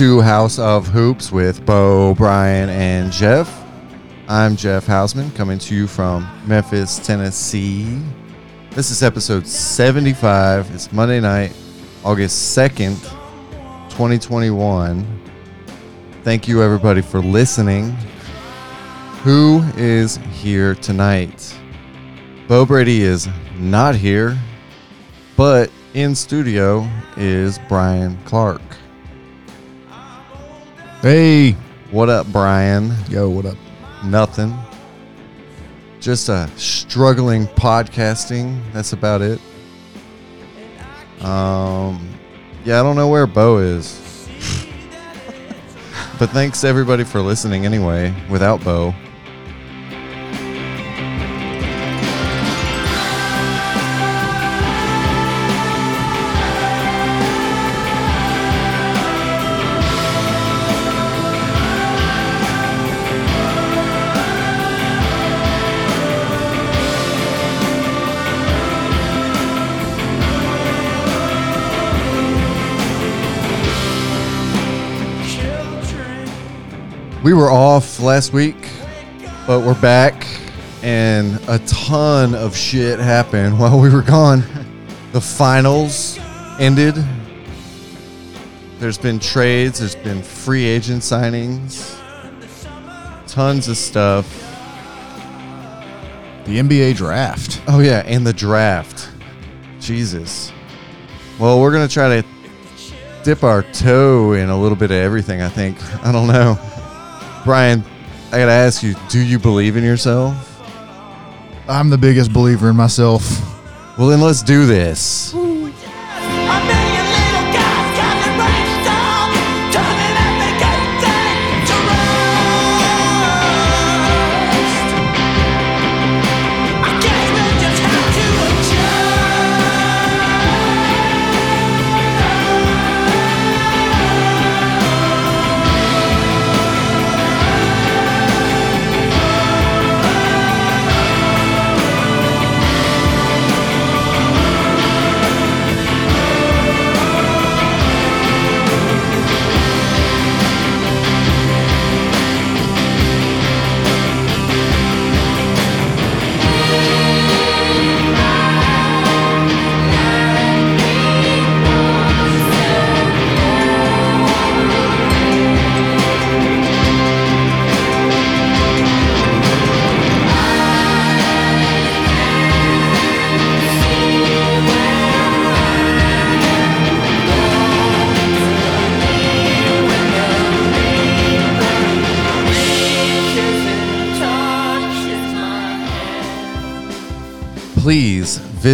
To Haus of Hoops with Bo, Brian, and Jeff. I'm Jeff Hausman coming to you from Memphis, Tennessee. This is episode 75. It's Monday night, August 2nd, 2021. Thank you, everybody, for listening. Who is here tonight? Bo Brady is not here, but in studio is Brian Clark. Hey, What up, Brian? yo, what up? Nothing. Just a struggling podcasting. That's about it. Um, yeah, I don't know where Bo is. but thanks everybody for listening anyway. Without Bo, we were off last week, but we're back, and a ton of shit happened while we were gone. The finals ended. There's been trades. There's been free agent signings. Tons of stuff. The NBA draft. Oh yeah, and the draft. Jesus. Well, we're gonna try to dip our toe in a little bit of everything. I think. I don't know. Brian, I gotta ask you: Do you believe in yourself? I'm the biggest believer in myself. Well, then let's do this.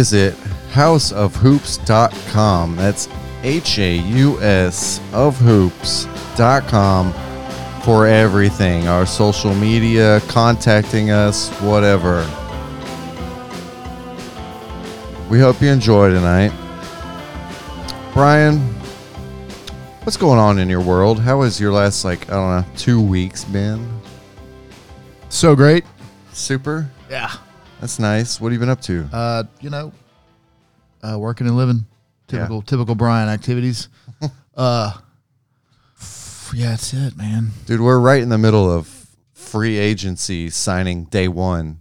Visit hausofhoops.com. That's H A U S of hoops.com for everything our social media, contacting us, whatever. We hope you enjoy tonight. Brian, what's going on in your world? How has your last, like, I don't know, two weeks been? So great. Super. Yeah. That's nice. What have you been up to? Uh, you know, uh, working and living. Typical, typical Brian activities. uh, f- yeah, that's it, man. Dude, we're right in the middle of free agency signing day one.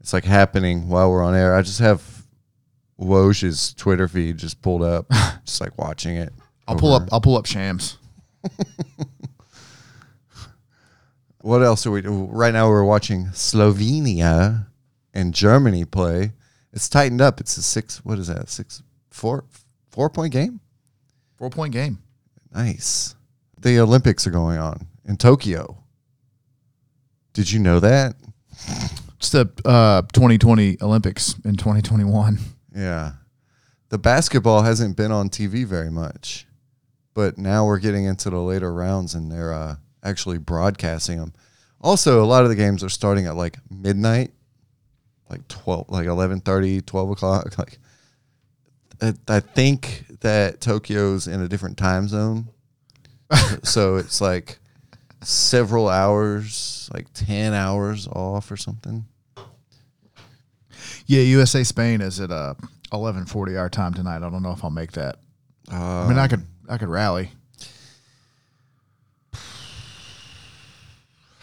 It's like happening while we're on air. I just have Woj's Twitter feed just pulled up, just like watching it. I'll pull up. I'll pull up Shams. What else are we? Right now, we're watching Slovenia and Germany play. It's tightened up. It's a six. What is that? Six, four, four point game. Four point game. Nice. The Olympics are going on in Tokyo. Did you know that? It's the uh 2020 Olympics in 2021. Yeah. The basketball hasn't been on TV very much, but now we're getting into the later rounds and they're uh, actually broadcasting them. Also, a lot of the games are starting at like midnight, like 12 like 11 30 12 o'clock like I, think that tokyo's in a different time zone. So it's like several hours like 10 hours off or something. Yeah usa spain is at uh, a 11:40 our time tonight. I don't know if i'll make that. Um, i mean i uh, could i could rally.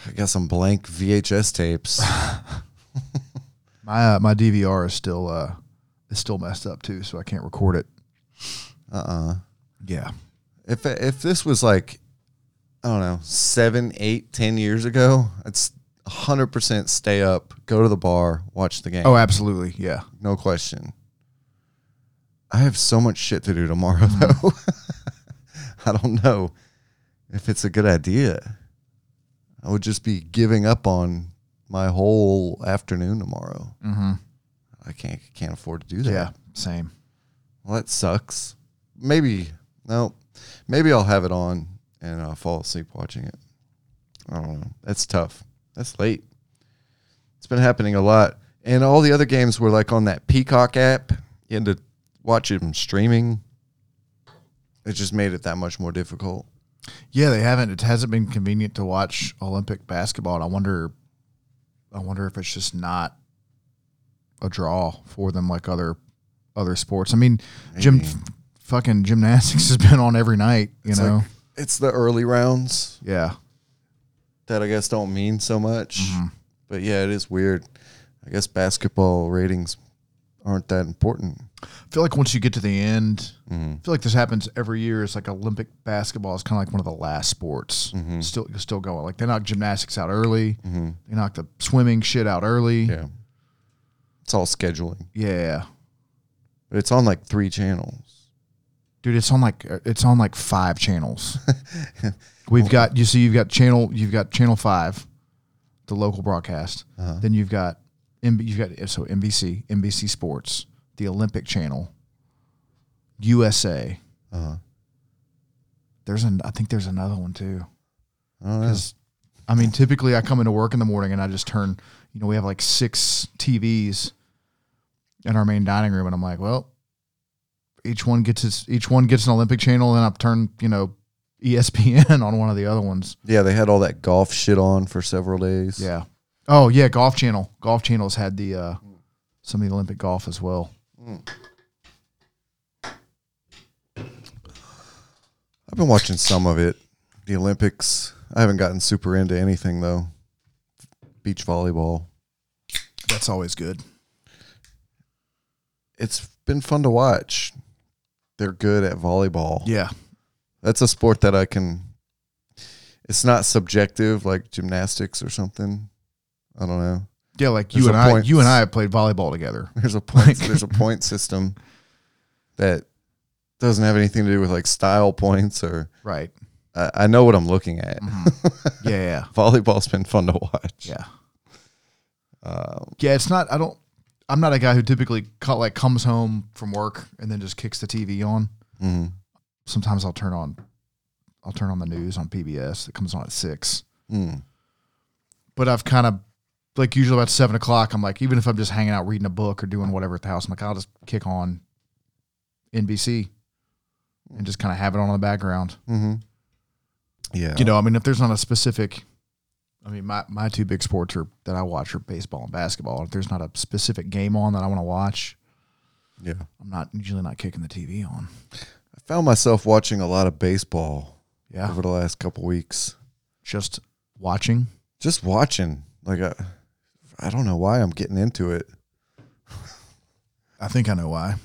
I got some blank vhs tapes. My uh, my DVR is still uh is still messed up too, so I can't record it. Uh uh Yeah. If if this was like, I don't know, seven, eight, ten years ago, it's hundred percent stay up, go to the bar, watch the game. Oh, absolutely. Yeah. no question. I have so much shit to do tomorrow, though. I don't know if it's a good idea. I would just be giving up on my whole afternoon tomorrow. Mm-hmm. I can't can't afford to do that. Yeah. Same. Well, that sucks. Maybe no, maybe I'll have it on and I'll fall asleep watching it. I don't know. That's tough. That's late. It's been happening a lot, and all the other games were like on that Peacock app. You had to watch them streaming. It just made it that much more difficult. Yeah, they haven't. It hasn't been convenient to watch Olympic basketball. And I wonder, I wonder if it's just not a draw for them like other other sports. I mean, gym, Maybe. fucking gymnastics has been on every night. You It's know. like- It's the early rounds yeah. that I guess don't mean so much. Mm-hmm. But yeah, it is weird. I guess basketball ratings aren't that important. I feel like once you get to the end, Mm-hmm. I feel like this happens every year. It's like Olympic basketball is kind of like one of the last sports. Mm-hmm. Still, still going. Like they knock gymnastics out early. They knock the swimming shit out early. Yeah. It's all scheduling. yeah. But it's on like three channels. dude it's on like uh, it's on like five channels we've got you see you've got channel you've got channel five the local broadcast Uh-huh. then you've got MB, you've got so nbc nbc sports the olympic channel usa Uh-huh. there's an i think there's another one too. I because i mean typically i come into work in the morning and i just turn you know we have like six tvs in our main dining room and i'm like well each one gets its each one gets an olympic channel and i've turned you know espn on one of the other ones. Yeah, they had all that golf shit on for several days. yeah. Oh yeah golf channel. Golf channels had the uh some of the olympic golf as well Hmm. I've been watching some of it. The Olympics. I haven't gotten super into anything though. Beach volleyball. that's always good It's been fun to watch. They're good at volleyball. yeah That's a sport that I can it's not subjective like gymnastics or something. I don't know. Yeah like you a and i you and i have played volleyball together There's a point there's a point system that doesn't have anything to do with like style points or right I, I know what I'm looking at. yeah yeah Volleyball's been fun to watch. yeah Um, Yeah, it's not. I don't. I'm not a guy who typically co- like comes home from work and then just kicks the TV on. mhm. Sometimes I'll turn on, I'll turn on the news on PBS. It comes on at six. Mm. But I've kind of like usually about seven o'clock. I'm like, even if I'm just hanging out reading a book or doing whatever at the house, I'm like, I'll just kick on NBC and just kind of have it on in the background. hmm Yeah. You know, I mean, if there's not a specific, I mean, my, my two big sports are that I watch are baseball and basketball. If there's not a specific game on that I want to watch, yeah. I'm not usually not kicking the TV on. I found myself watching a lot of baseball Yeah, over the last couple weeks. just watching. Just watching. Like I, I don't know why I'm getting into it. I think I know why.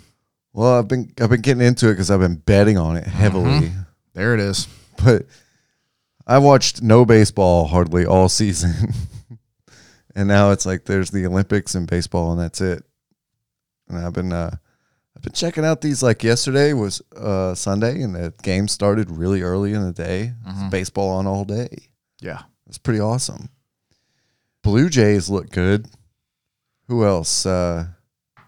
Well, I've been I've been getting into it because I've been betting on it heavily. There it is. But I watched no baseball hardly all season, and now it's like there's the Olympics and baseball, and that's it. And I've been uh, I've been checking out these. Like yesterday was uh, Sunday, and the game started really early in the day. It's baseball on all day. Yeah, It's pretty awesome. Blue Jays look good. Who else? Uh,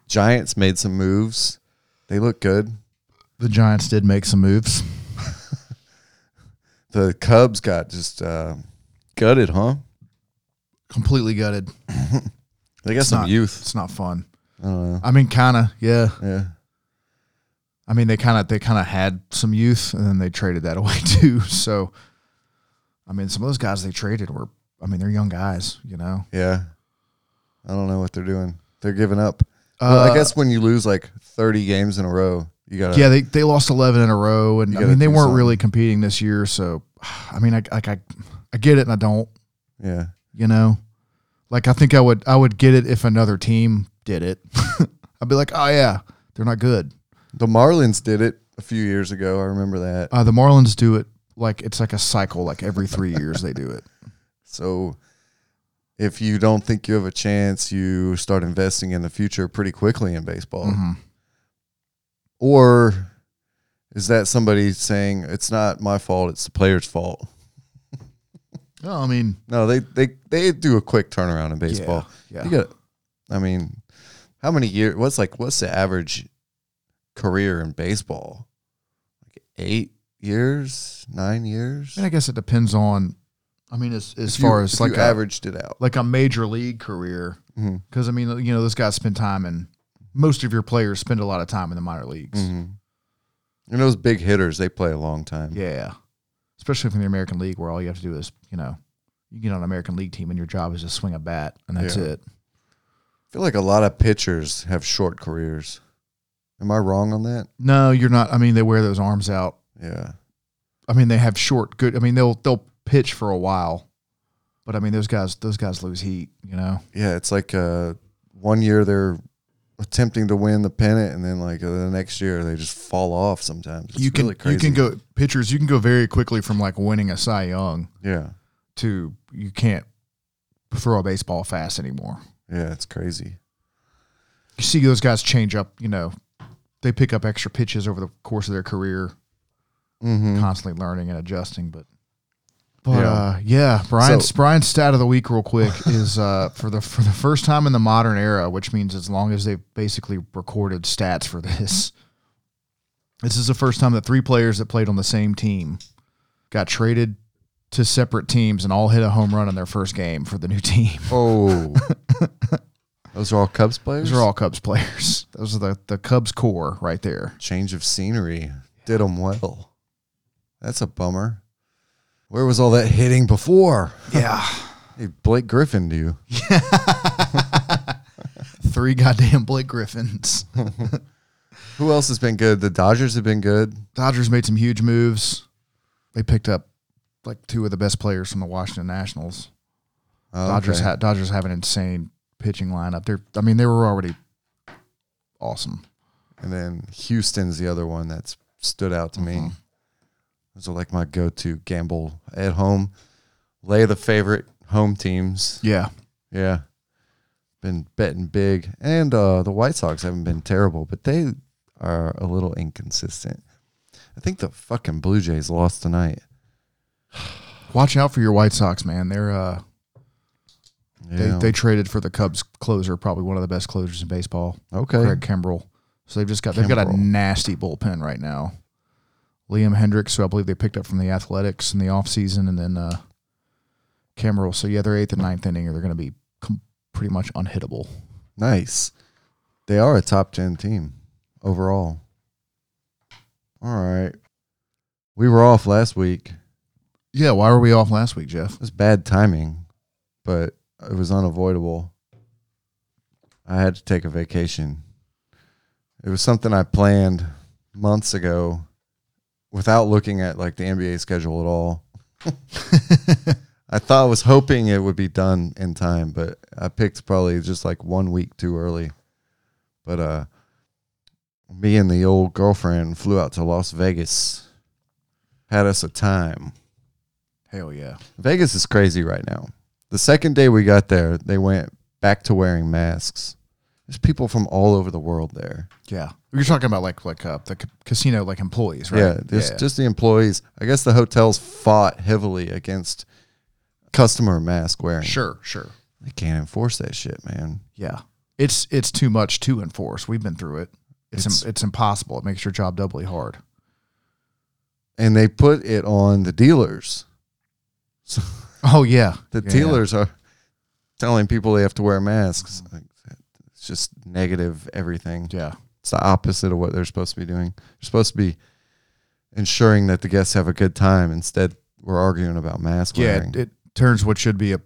Giants made some moves. They look good. the Giants did make some moves. The Cubs got just uh, gutted, huh? Completely gutted. They got It's some not- youth. It's not fun. I don't know. I mean, kind of. Yeah. Yeah. I mean, they kind of they kind of had some youth, and then they traded that away too. So, I mean, some of those guys they traded were. I mean, they're young guys. You know. Yeah. I don't know what they're doing. They're giving up. well, I Uh, guess when you lose like 30 games in a row, you got. Yeah, they, they lost eleven in a row, and I mean they weren't something. really competing this year. So, I mean, I like I, I get it, and I don't. Yeah. You know, like I think I would I would get it if another team did it. I'd be like, oh yeah, they're not good. The Marlins did it a few years ago. I remember that. Uh, the Marlins do it like it's like a cycle. Like every three years they do it. So if you don't think you have a chance, you start investing in the future pretty quickly in baseball. Mhm. Or is that somebody saying it's not my fault, it's the player's fault? Oh, I mean, No, they they they do a quick turnaround in baseball. yeah. yeah. You got I mean, how many years what's like what's the average career in baseball? Like 8 years, 9 years? And I guess it depends on. I mean, as as If you- far as like you a, averaged it out. like a major league career, because I mean, you know, those guys spend time in. Most of your players spend a lot of time in the minor leagues. Mhm. And those big hitters, they play a long time. Yeah, especially from the American League, where all you have to do is, you know, you get on an American League team and your job is to swing a bat, and that's Yeah. it. I feel like a lot of pitchers have short careers. Am I wrong on that? No, you're not. I mean, they wear those arms out. Yeah. I mean, they have short, good. I mean, they'll they'll pitch for a while, but I mean, those guys those guys lose heat. You know. Yeah, it's like uh, one year they're attempting to win the pennant, and then like uh, the next year they just fall off. Sometimes it's you can really crazy. you can go pitchers. You can go very quickly from like winning a Cy Young Yeah, to you can't throw a baseball fast anymore. yeah, it's crazy. You see those guys change up. You know, they pick up extra pitches over the course of their career, Mm-hmm. constantly learning and adjusting. But but Yeah. uh, yeah, Brian's So- Brian's stat of the week, real quick, is uh, for the for the first time in the modern era, which means as long as they've basically recorded stats for this. This is the first time that three players that played on the same team got traded to separate teams and all hit a home run in their first game for the new team. Oh, those are all Cubs players. Those are all Cubs players. Those are the, the Cubs core right there. change of scenery. Did them well. That's a bummer. Where was all that hitting before? Yeah. Hey, Blake Griffin, do you? Three goddamn Blake Griffins. Who else has been good? The Dodgers have been good. Dodgers made some huge moves. They picked up like two of the best players from the Washington Nationals. Oh, Dodgers okay. had Dodgers have an insane pitching lineup. They're I mean, they were already awesome. And then Houston's the other one that's stood out to Mm-hmm. me. Those are like my go-to gamble at home. Lay the favorite home teams. Yeah. Yeah. Been betting big. And uh, the White Sox haven't been terrible, but they are a little inconsistent. I think the fucking Blue Jays lost tonight. Watch out for your White Sox, man. They're uh Yeah. they, they traded for the Cubs closer, probably one of the best closers in baseball. okay. Craig Kimbrel. So they've just got they've got a nasty bullpen right now. Liam Hendriks, who I believe they picked up from the Athletics in the offseason, and then uh, Kimbrel. So yeah, their eighth and ninth inning, they're going to be com- pretty much unhittable. Nice. They are a top 10 team overall. All right. We were off last week. Yeah, why were we off last week, Jeff? It was bad timing, but it was unavoidable. I had to take a vacation. It was something I planned months ago without looking at like the NBA schedule at all. I thought I was hoping it would be done in time, but I picked probably just like one week too early. But uh me and the old girlfriend flew out to Las Vegas. Had us a time. Hell yeah. Vegas is crazy right now. The second day we got there, they went back to wearing masks. There's people from all over the world there. Yeah. You're talking about like like uh, the ca- casino like employees, right? Yeah, just just the employees. I guess the hotels fought heavily against customer mask wearing. sure, sure. They can't enforce that shit, man. Yeah. It's it's too much to enforce. We've been through it. It's It's- it's, it's impossible. It makes your job doubly hard. And they put it on the dealers. So Oh yeah. the Yeah. dealers are telling people they have to wear masks. Like, It's just negative everything. Yeah. It's the opposite of what they're supposed to be doing. They're supposed to be ensuring that the guests have a good time. Instead, we're arguing about mask Yeah, wearing. it, it turns what should be a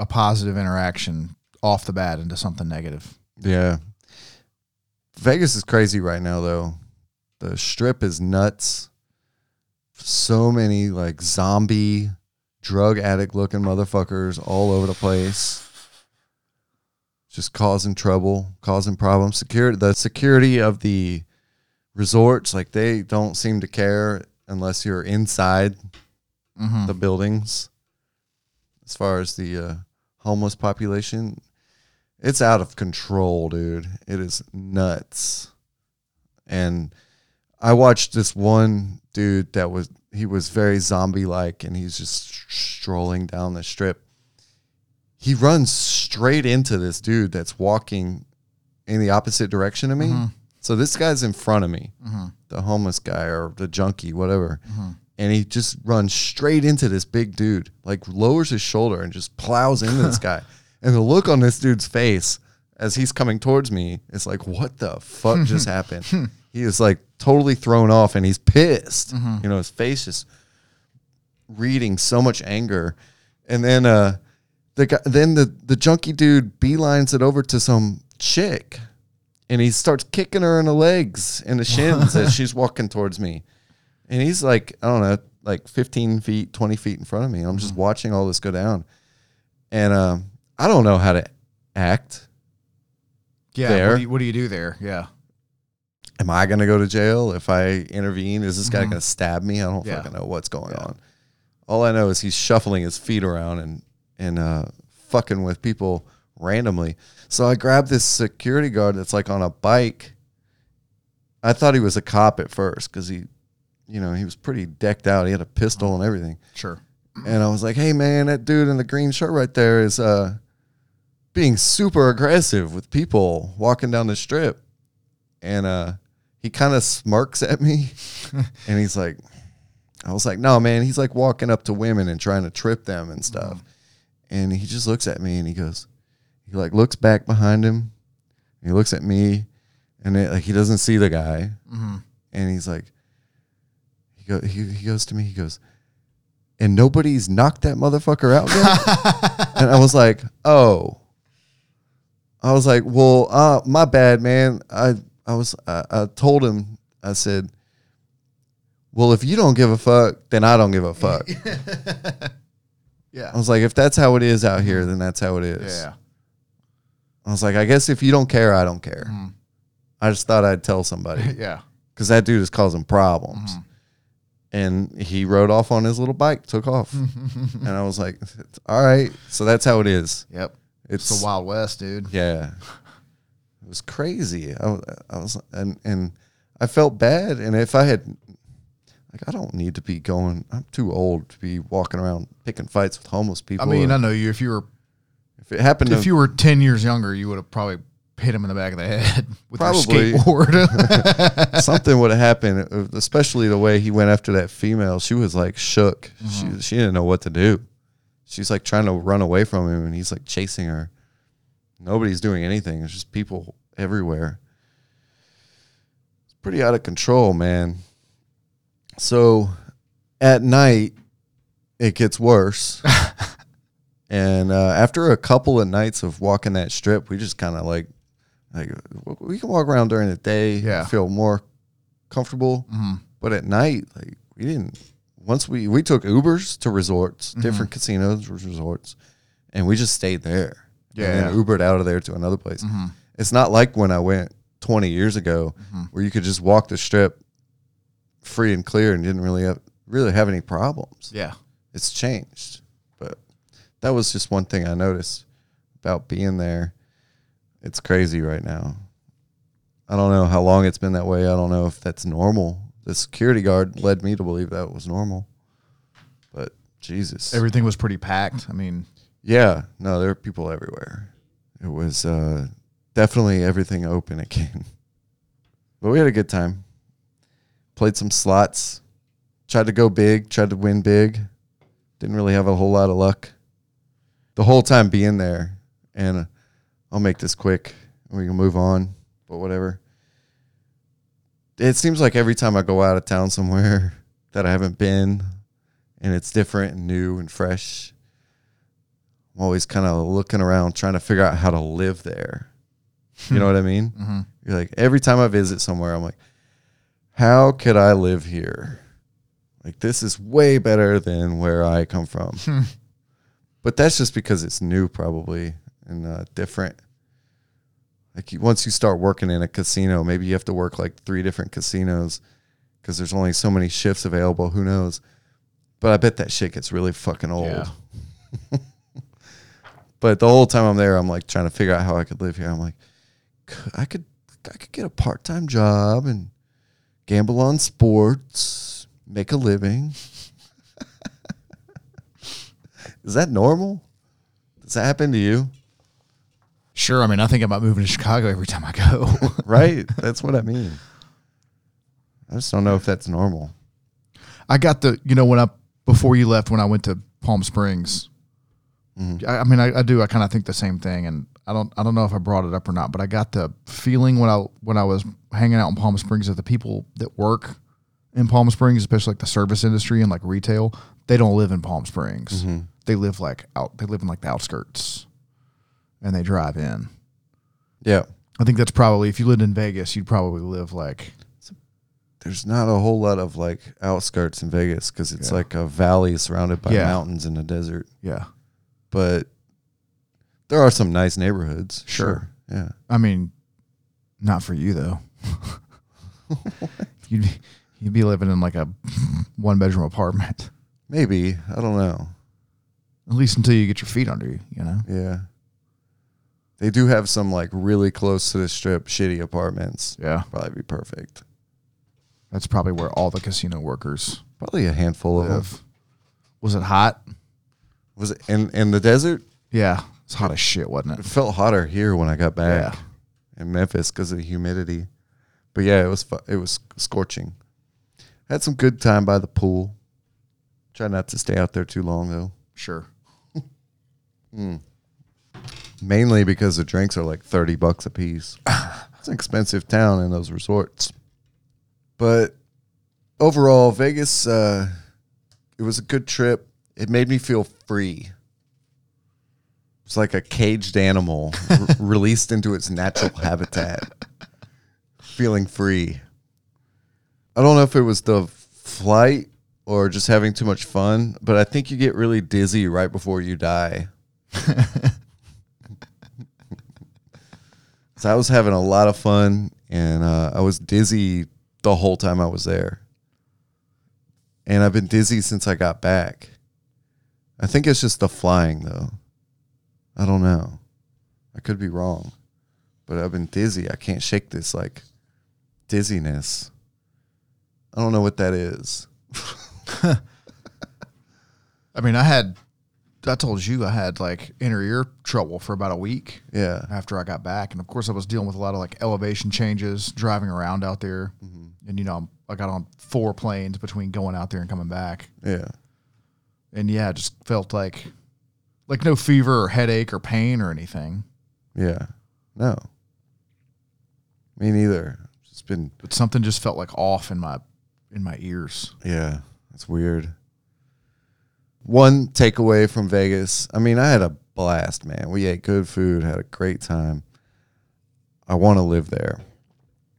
a positive interaction off the bat into something negative. yeah. Vegas is crazy right now, though. The strip is nuts. So many like zombie drug addict looking motherfuckers all over the place. Just causing trouble, causing problems. Security the security of the resorts, like they don't seem to care unless you're inside Mm-hmm. the buildings. As far as the uh, homeless population, it's out of control, dude. It is nuts. And I watched this one dude that was he was very zombie like and he's just strolling down the strip. He runs straight into this dude that's walking in the opposite direction of me. Mm-hmm. So this guy's in front of me, the homeless guy or the junkie, whatever. Mm-hmm. And he just runs straight into this big dude, like lowers his shoulder and just plows into this guy. And the look on this dude's face as he's coming towards me is like, what the fuck just happened? He is like totally thrown off and he's pissed. You know, his face is reading so much anger. And then uh the guy then the, the junkie dude beelines it over to some chick and he starts kicking her in the legs and the shins as she's walking towards me. And he's like, I don't know, like 15 feet, 20 feet in front of me. I'm just watching all this go down. And um, I don't know how to act. Yeah. There. What do, you, what do you do there? Yeah. Am I going to go to jail if I intervene? Is this guy going to stab me? I don't Mm-hmm. Yeah. fucking know what's going on. All I know is he's shuffling his feet around and, and uh, fucking with people randomly. So I grabbed this security guard that's like on a bike. I thought he was a cop at first because he, you know, he was pretty decked out. He had a pistol and everything. Sure. and I was like, "Hey, man, that dude in the green shirt right there is uh, being super aggressive with people walking down the strip," and uh, he kind of smirks at me, and he's like, "I was like, no, man, he's like walking up to women and trying to trip them and stuff," and he just looks at me and he goes, he like looks back behind him, and he looks at me, and it, like he doesn't see the guy, and he's like, he go he, he goes to me, he goes and nobody's knocked that motherfucker out yet? and I was like, oh. I was like, well, uh, my bad, man. I I was I, I told him, I said, well, if you don't give a fuck, then I don't give a fuck. Yeah. I was like, if that's how it is out here, then that's how it is. Yeah. I was like, I guess if you don't care, I don't care. Mm-hmm. I just thought I'd tell somebody Yeah. because that dude is causing problems. Mm-hmm. And he rode off on his little bike, took off, and I was like, "All right, so that's how it is." Yep. It's It's the Wild West, dude. yeah, it was crazy. I, was- I was and and I felt bad. And if I had, like, I don't need to be going. I'm too old to be walking around picking fights with homeless people. I mean, or- I know you. If you were if it happened to if you were ten years younger, you would have probably hit him in the back of the head with your skateboard. something would have happened, uh, especially the way he went after that female. She was like shook. She she didn't know what to do. She's like trying to run away from him, and he's like chasing her. Nobody's doing anything. It's just people everywhere. It's pretty out of control, man. So, at night, it gets worse. and uh, after a couple of nights of walking that strip, we just kind of like like we can walk around during the day, Yeah. feel more comfortable. Mhm. But at night, like we didn't. Once we we took Ubers to resorts, Mm-hmm. different casinos, resorts, and we just stayed there. Yeah, and yeah. Mm-hmm. Ubered out of there to another place. It's not like when I went 20 years ago, Mm-hmm. where you could just walk the strip free and clear and didn't really have really have any problems yeah. it's changed. But that was just one thing I noticed about being there. It's crazy right now. I don't know how long it's been that way. I don't know if that's normal. The security guard led me to believe that was normal. But Jesus. Everything was pretty packed. I mean, yeah, no, there are people everywhere. It was uh, definitely everything open again. But we had a good time. Played some slots. Tried to go big, tried to win big. Didn't really have a whole lot of luck. The whole time being there. And uh, I'll make this quick and we can move on, but whatever. It seems like every time I go out of town somewhere that I haven't been and it's different and new and fresh, I'm always kind of looking around trying to figure out how to live there. You know what I mean? Mm-hmm. You're like every time I visit somewhere, I'm like, how could I live here? Like this is way better than where I come from. but that's just because it's new, probably and uh, different. Like you, once you start working in a casino, maybe you have to work like three different casinos because there's only so many shifts available. Who knows? But I bet that shit gets really fucking old. Yeah. But the whole time I'm there, I'm like trying to figure out how I could live here. I'm like, I could, I could get a part time job and gamble on sports, make a living. Is that normal? Does that happen to you? Sure. I mean, I think about moving to Chicago every time I go. Right? That's what I mean. I just don't know if that's normal. I got the, you know, when I, before you left, when I went to Palm Springs, Mm-hmm. I, I mean, I, I do, I kind of think the same thing. And I don't, I don't know if I brought it up or not, but I got the feeling when I, when I was hanging out in Palm Springs that the people that work in Palm Springs, especially like the service industry and like retail, they don't live in Palm Springs. Mm-hmm. They live like out, they live in like the outskirts and they drive in. Yeah. I think that's probably, if you lived in Vegas, you'd probably live like, There's not a whole lot of like outskirts in Vegas because it's Yeah. like a valley surrounded by Yeah. mountains and a desert. yeah. But there are some nice neighborhoods. Sure. Yeah. I mean, not for you though. you'd be, you'd be living in like a one bedroom apartment, Maybe. I don't know. at least until you get your feet under you. You know. Yeah. They do have some like really close to the strip shitty apartments. Yeah, Probably be perfect. that's probably where all the casino workers Probably a handful of them. Was it hot? Was it in in the desert? Yeah, it's hot as shit, wasn't It it? felt hotter here when I got back Yeah. in Memphis because of the humidity. But yeah, it was fu- it was scorching. Had some good time by the pool. Try not to stay out there too long though. Sure. Mainly because the drinks are like 30 bucks a piece. it's an expensive town in those resorts. But overall, Vegas, uh, it was a good trip. It made me feel free. It's like a caged animal r- released into its natural habitat, feeling free. I don't know if it was the flight or just having too much fun, but I think you get really dizzy right before you die. So I was having a lot of fun, and uh, I was dizzy the whole time I was there. And I've been dizzy since I got back. I think it's just the flying, though. I don't know. I could be wrong, but I've been dizzy. I can't shake this like dizziness. I don't know what that is. I mean, I had. I told you I had like inner ear trouble for about a week Yeah, after I got back, and of course I was dealing with a lot of like elevation changes driving around out there, mm-hmm. and you know I got on four planes between going out there and coming back, yeah, and yeah, it just felt like like no fever or headache or pain or anything, yeah. No, me neither. It's been but something just felt like off in my in my ears. Yeah, that's weird. One takeaway from Vegas. I mean, I had a blast, man. We ate good food, had a great time. I want to live there.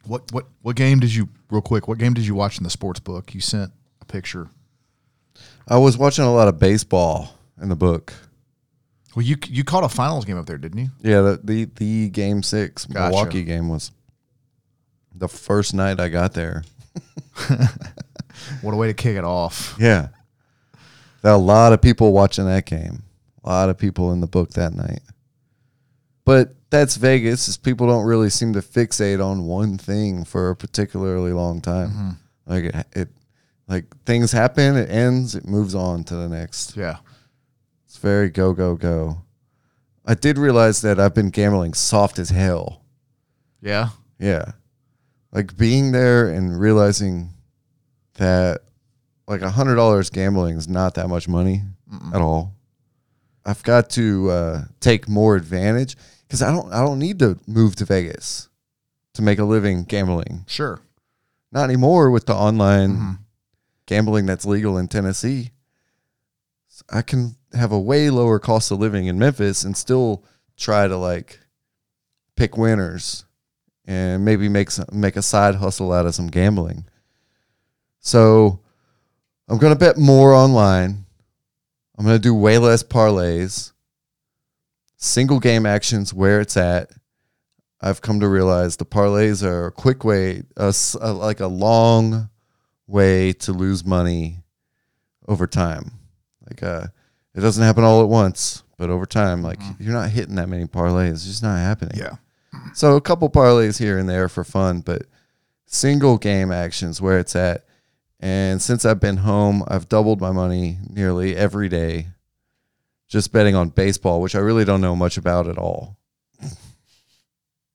What what what game did you real quick? What game did you watch in the sports book? You sent a picture. I was watching a lot of baseball in the book. Well, you you caught a finals game up there, didn't you? Yeah, the the, the game six Gotcha. Milwaukee game was the first night I got there. What a way to kick it off. Yeah, there a lot of people watching that game. A lot of people in the book that night. But that's Vegas. Is people don't really seem to fixate on one thing for a particularly long time. Mm-hmm. Like it, it, like things happen, it ends, it moves on to the next. Yeah. Very go go go. I did realize that I've been gambling soft as hell. Yeah. Yeah. Like being there and realizing that like a hundred dollars gambling is not that much money at all. I've got to uh, take more advantage because I don't I don't need to move to Vegas to make a living gambling. Sure. Not anymore with the online gambling that's legal in Tennessee. I can have a way lower cost of living in Memphis and still try to like pick winners and maybe make some, make a side hustle out of some gambling. So I'm gonna bet more online. I'm gonna do way less parlays. Single game actions where it's at. I've come to realize the parlays are a quick way, a a like a long way to lose money over time. Like uh, it doesn't happen all at once, but over time, like you're not hitting that many parlays. It's just not happening. Yeah. So a couple parlays here and there for fun, but single game actions where it's at. And since I've been home, I've doubled my money nearly every day just betting on baseball, which I really don't know much about at all.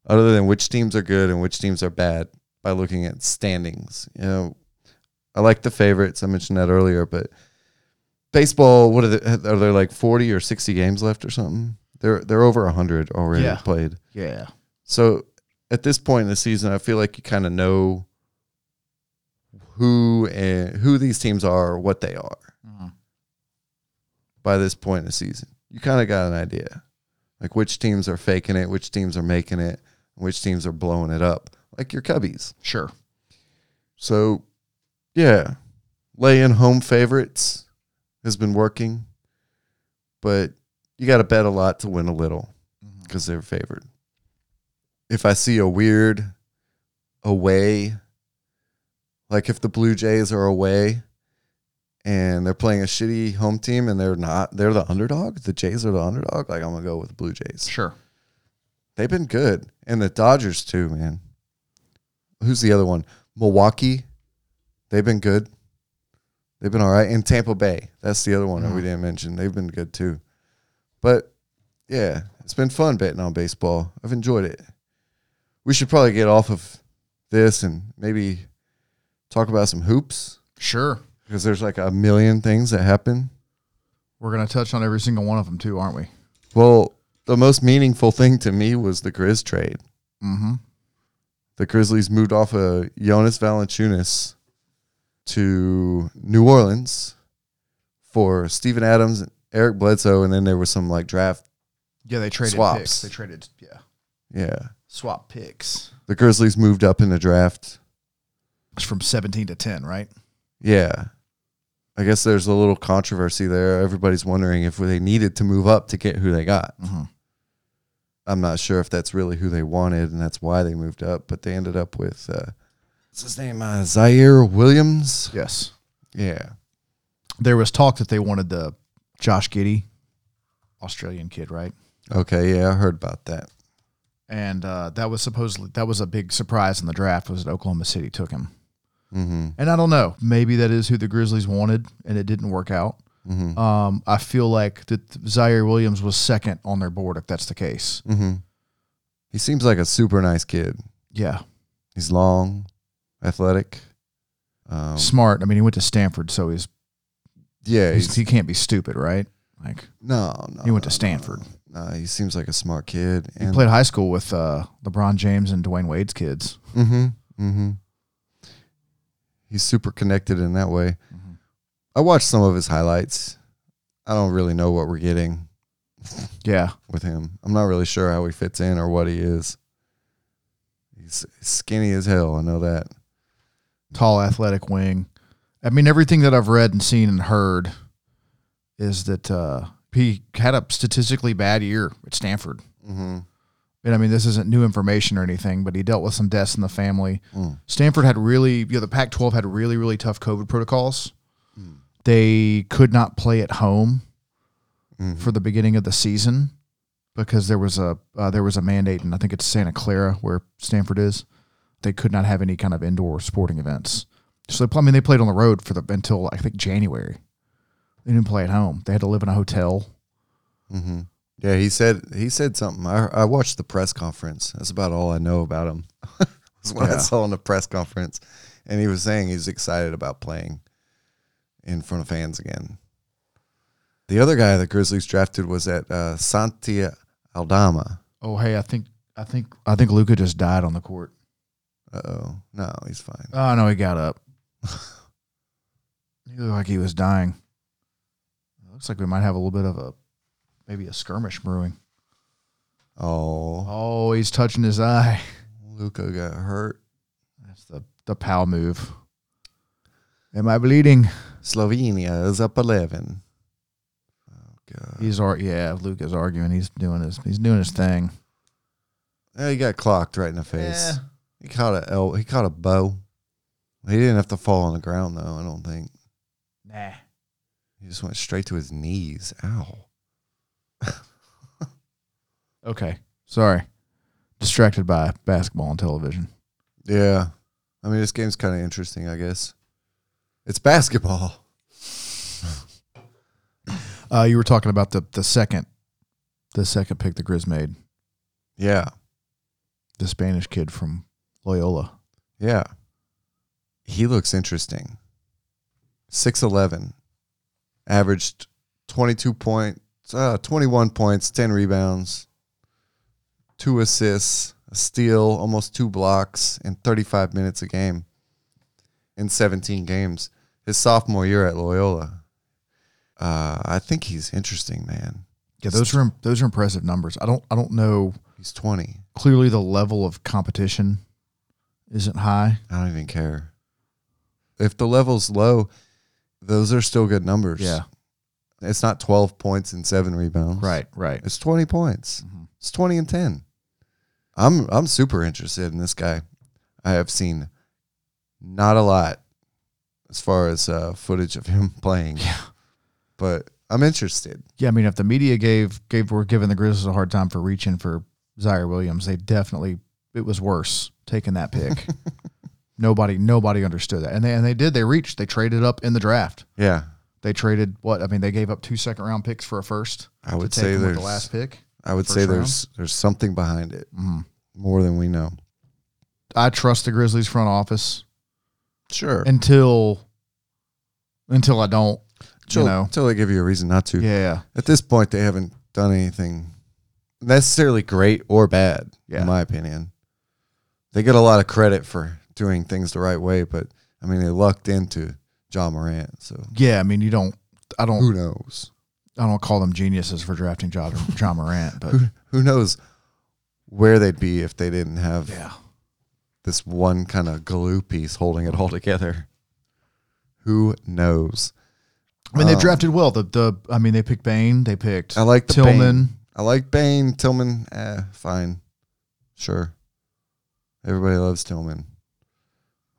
Other than which teams are good and which teams are bad by looking at standings. You know, I like the favorites. I mentioned that earlier, but baseball, what are they, are there like 40 or 60 games left or something? They're they're over 100 already Yeah. played. Yeah. So at this point in the season, I feel like you kind of know who and who these teams are, what they are Mhm. by this point in the season. You kind of got an idea, like which teams are faking it, which teams are making it, which teams are blowing it up, like your Cubbies. Sure. So, yeah, laying home favorites has been working, but you got to bet a lot to win a little mm-hmm. because they're favored. If I see a weird away, like if the Blue Jays are away and they're playing a shitty home team and they're not, they're the underdog, the Jays are the underdog, like I'm going to go with the Blue Jays. Sure. They've been good. And the Dodgers too, man. Who's the other one? Milwaukee. They've been good. They've been all right. And Tampa Bay. That's the other one that we didn't mention. They've been good too. But yeah, it's been fun betting on baseball. I've enjoyed it. We should probably get off of this and maybe talk about some hoops Sure. because there's like a million things that happen. We're gonna touch on every single one of them too, aren't we? Well, the most meaningful thing to me was the Grizz trade. Mm-hmm. the Grizzlies moved off of Jonas Valanciunas to New Orleans for Steven Adams, and Eric Bledsoe, and then there was some like draft. Yeah, they traded Swaps. picks. They traded yeah. Yeah, Swap picks. the Grizzlies moved up in the draft. It's from seventeen to ten, right? Yeah, I guess there's a little controversy there. Everybody's wondering if they needed to move up to get who they got. Mm-hmm. I'm not sure if that's really who they wanted, and that's why they moved up. But they ended up with uh, what's his name, uh, Ziaire Williams. Yes. Yeah, There was talk that they wanted the Josh Giddey, Australian kid, right? okay, yeah, I heard about that. And uh, that was supposedly that was a big surprise in the draft was that Oklahoma City took him. Mm-hmm. And I don't know, maybe that is who the Grizzlies wanted, and it didn't work out. Mm-hmm. Um, I feel like that Ziaire Williams was second on their board if that's the case. Mm-hmm. He seems like a super nice kid. Yeah, He's long, athletic. Um, smart. I mean, he went to Stanford, so he's, yeah, he's he's, he can't be stupid, right? Like no, no. he went to no, Stanford. No, he seems like a smart kid. He played high school with uh, LeBron James and Dwyane Wade's kids. Mm-hmm. Mm-hmm. He's super connected in that way. Mm-hmm. I watched some of his highlights. I don't really know what we're getting Yeah, with him. I'm not really sure how he fits in or what he is. He's skinny as hell. I know that. Tall, athletic wing. I mean, everything that I've read and seen and heard is that uh, he had a statistically bad year at Stanford. Mm-hmm. And I mean, this isn't new information or anything, but he dealt with some deaths in the family. Mm. Stanford had really, you know, the Pac 12 had really, really tough COVID protocols. They could not play at home for the beginning of the season because there was a uh, there was a mandate, and I think it's Santa Clara where Stanford is. They could not have any kind of indoor sporting events. So they, I mean, they played on the road for the until I think January. They didn't play at home. They had to live in a hotel. Mm-hmm. Yeah, he said he said something. I I watched the press conference. That's about all I know about him. was what I Yeah. saw in the press conference, and he was saying he's excited about playing in front of fans again. The other guy the Grizzlies drafted was at uh, Santi Aldama. Oh, hey, I think I think I think Luka just died on the court. Uh oh, no, he's fine. Oh no, he got up. he looked like he was dying. It looks like we might have a little bit of a maybe a skirmish brewing. Oh, Oh, he's touching his eye. Luka got hurt. That's the the pal move. Am I bleeding? Slovenia is up 11. Oh, God. He's ar- yeah, Luka's arguing. He's doing his he's doing his thing. Yeah, he got clocked right in the face. Yeah. He caught a el- he caught a bow. He didn't have to fall on the ground though. I don't think Nah. he just went straight to his knees. Ow. Okay. Sorry. Distracted by basketball and television. Yeah, I mean this game's kind of interesting. I guess it's basketball. Uh, you were talking about the the second the second pick the Grizz made, Yeah, the Spanish kid from Loyola. yeah. He looks interesting. Six eleven, averaged twenty two points, uh, twenty one points, ten rebounds, two assists, a steal, almost two blocks in thirty five minutes a game. In seventeen games, his sophomore year at Loyola. Uh, I think he's interesting, man. Yeah, those are those are impressive numbers. I don't I don't know He's twenty. clearly the level of competition isn't high. I don't even care. If the level's low, those are still good numbers. Yeah. It's not 12 points and 7 rebounds. Right, right. It's 20 points. Mhm. It's 20 and 10. I'm I'm super interested in this guy. I have seen not a lot as far as uh, footage of him playing. Yeah. But I'm interested. Yeah, I mean if the media gave gave were giving the Grizzlies a hard time for reaching for Ziaire Williams, they definitely it was worse taking that pick. nobody nobody understood that. And they and they did, they reached, they traded up in the draft. Yeah. They traded what? I mean, they gave up two second round picks for a first. I would say take him with there's the last pick. I would say round. there's there's something behind it Mhm. more than we know. I trust the Grizzlies front office Sure. until until I don't. until, you know. until they give you a reason not to. Yeah, At this point, they haven't done anything necessarily great or bad, Yeah. in my opinion. They get a lot of credit for doing things the right way, but I mean, they lucked into Ja Morant, so yeah. I mean, you don't. I don't. who knows? I don't call them geniuses for drafting John, Ja Morant, but Who, who knows where they'd be if they didn't have yeah. this one kind of glue piece holding it all together? Who knows? I mean, they Um, drafted well. The the I mean, they picked Bane. They picked I like the Tillman. Bane. I like Bane. Tillman, eh, fine. Sure. Everybody loves Tillman.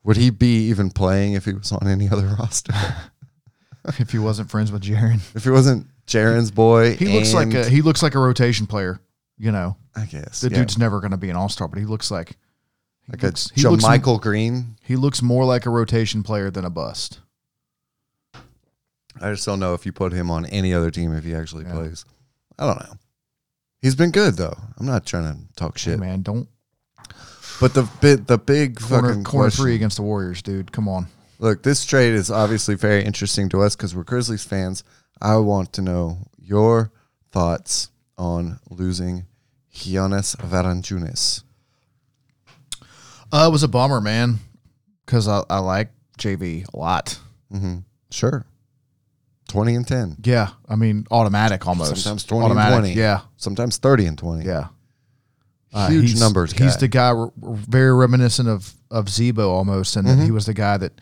Would he be even playing if he was on any other roster? If he wasn't friends with Jaren, if he wasn't Jaren's boy? he looks like a he looks like a rotation player. You know, I guess. the yeah. dude's never going to be an all star, but he looks like he like looks, a he looks Michael Green. he looks more like a rotation player than a bust. I just don't know if you put him on any other team if he actually Yeah. plays. I don't know. He's been good though. I'm not trying to talk Hey, shit. man, don't But the bit the big corner fucking corner question- three against the Warriors, dude. Come on. Look, this trade is obviously very interesting to us because we're Grizzlies fans. I want to know your thoughts on losing Jonas Valanciunas. Uh, it was a bummer, man, because I, I like JV a lot. hmm Sure. 20 and 10. Yeah, I mean automatic almost. Sometimes 20 and 20. Yeah, Sometimes 30 and 20. yeah. Uh, Huge he's- numbers He's the guy r- r- very reminiscent of of Z-Bo almost, and that Mhm. he was the guy that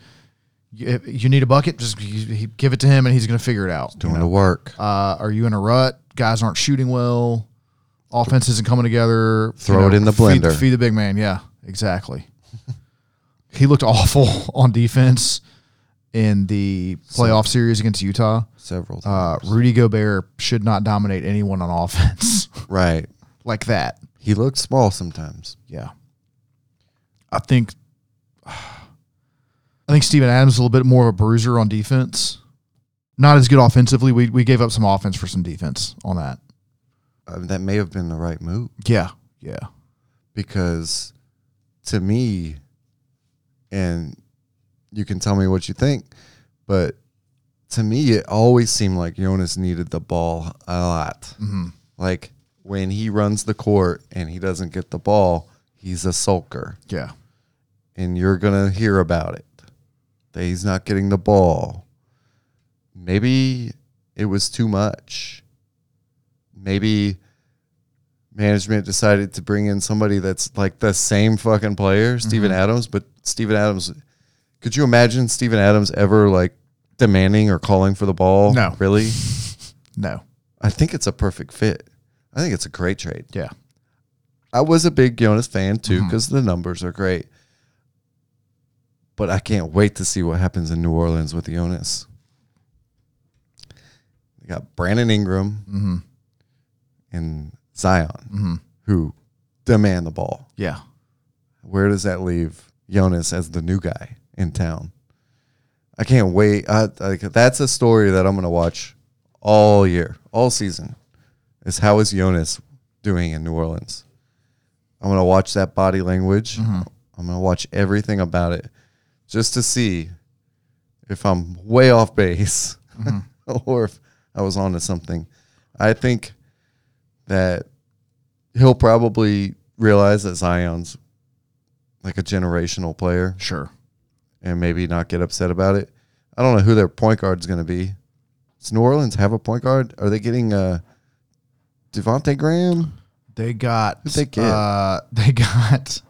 you, you need a bucket, just you, he, give it to him, and he's going to figure it out. you Doing know? the work. Uh, are you in a rut? Guys aren't shooting well. Offense isn't coming together. Throw it in the blender. Feed, the big man. Yeah, exactly. he looked awful on defense in the playoff series against Utah. Several Uh. Rudy Gobert should not dominate anyone on offense right. like that. He looked small sometimes. Yeah. I think I think Steven Adams is a little bit more of a bruiser on defense. Not as good offensively. We we gave up some offense for some defense on that. Uh, that may have been the right move Yeah. Yeah. because to me, and you can tell me what you think, but to me, it always seemed like Jonas needed the ball a lot. hmm Like when he runs the court and he doesn't get the ball, he's a sulker. Yeah. and you're gonna hear about it. That he's not getting the ball. Maybe it was too much. Maybe management decided to bring in somebody that's like the same fucking player, mm-hmm. Steven Adams, but Steven Adams could you imagine Steven Adams ever like demanding or calling for the ball. No. really. No. I think it's a perfect fit. I think it's a great trade. Yeah. I was a big Jonas fan too Mm-hmm. because the numbers are great. But I can't wait to see what happens in New Orleans with Jonas. They got Brandon Ingram Mm-hmm. and Zion who demand the ball. Yeah. Where does that leave Jonas as the new guy in town? I can't wait. I, like that's a story that I'm going to watch all year, all season. Is how is Jonas doing in New Orleans? I'm going to watch that body language. I'm going to watch everything about it just to see if I'm way off base or if I was onto something. I think that he'll probably realize that Zion's like a generational player Sure. and maybe not get upset about it. I don't know who their point guard is going to be. Does New Orleans have a point guard? Are they getting uh, Devonte Graham? They got Who'd they get? uh they got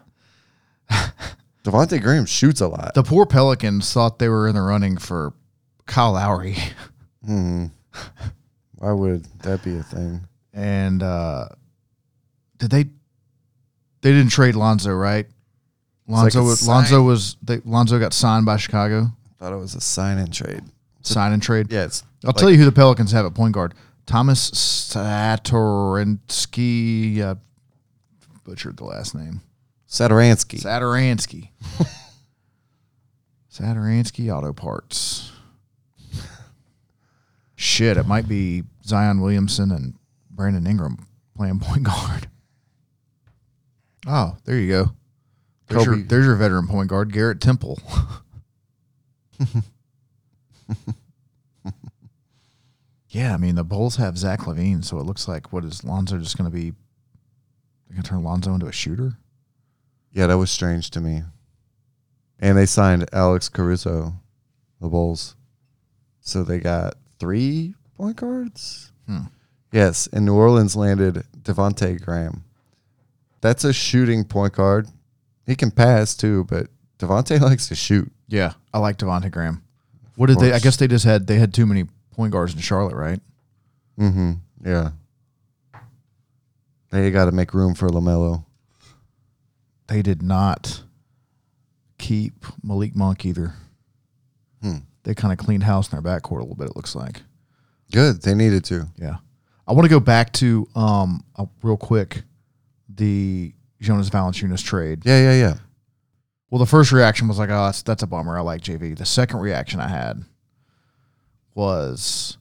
Devonte Graham shoots a lot. the poor Pelicans thought they were in the running for Kyle Lowry. Hmm. Why would that be a thing? And uh did they they didn't trade Lonzo, right? Lonzo a was, Lonzo was they, Lonzo got signed by Chicago. thought it was a sign and trade. Sign and trade. Yeah, it's I'll tell you who the Pelicans have at point guard. Thomas Satoransky. Uh, butchered the last name. Satoransky. Satoransky. Satoransky Auto Parts. Shit, it might be Zion Williamson and Brandon Ingram playing point guard. Oh, there you go. There's, your, there's your veteran point guard, Garrett Temple. yeah, I mean the Bulls have Zach LaVine, so it looks like what is Lonzo just going to be? They're going to turn Lonzo into a shooter. yeah, that was strange to me. And they signed Alex Caruso, the Bulls. So they got three point guards? Hmm. Yes, and New Orleans landed Devonte Graham. That's a shooting point guard. He can pass too, but Devonte likes to shoot. Yeah, I like Devonte Graham. What did they? I guess they just had they had too many point guards in Charlotte, right? Mm-hmm. Yeah. They got to make room for LaMelo. They did not keep Malik Monk either. Hmm. They kind of cleaned house in their backcourt a little bit. It looks like. Good. They needed to. Yeah, I want to go back to um uh, real quick the Jonas Valanciunas trade. Yeah, yeah, yeah. Well, the first reaction was like, "Oh, that's that's a bummer. I like JV." The second reaction I had was,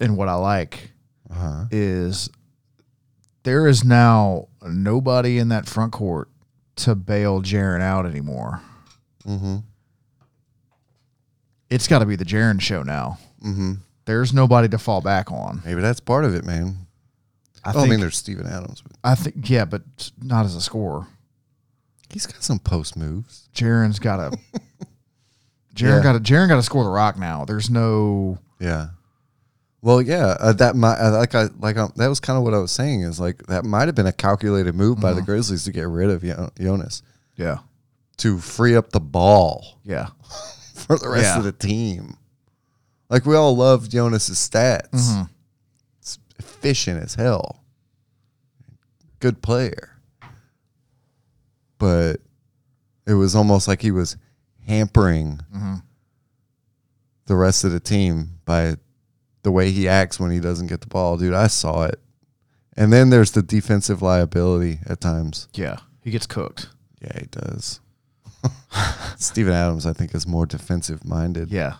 and what I like Uh-huh. is there is now nobody in that front court to bail Jaren out anymore. Mm-hmm. It's got to be the Jaren show now. Mm-hmm. There's nobody to fall back on. Maybe that's part of it, man. I I, think. mean, there's Steven Adams, but I think. Yeah, but not as a scorer. he's got some post moves. Jaren's got to. Jaren Yeah. got to. Jaren got to score the rock now. There's no. Yeah. Well, yeah, uh, that might uh, like I like um, that was kind of what I was saying is like that might have been a calculated move by the Grizzlies to get rid of Jo- Jonas Yeah. to free up the ball Yeah. for the rest Yeah. of the team. Like we all love Jonas's stats. Mhm. It's efficient as hell. Good player. But it was almost like he was hampering Mhm. the rest of the team by the way he acts when he doesn't get the ball. Dude, I saw it. And then there's the defensive liability at times. Yeah. He gets cooked. Yeah, he does. Steven Adams, I think, is more defensive minded, Yeah.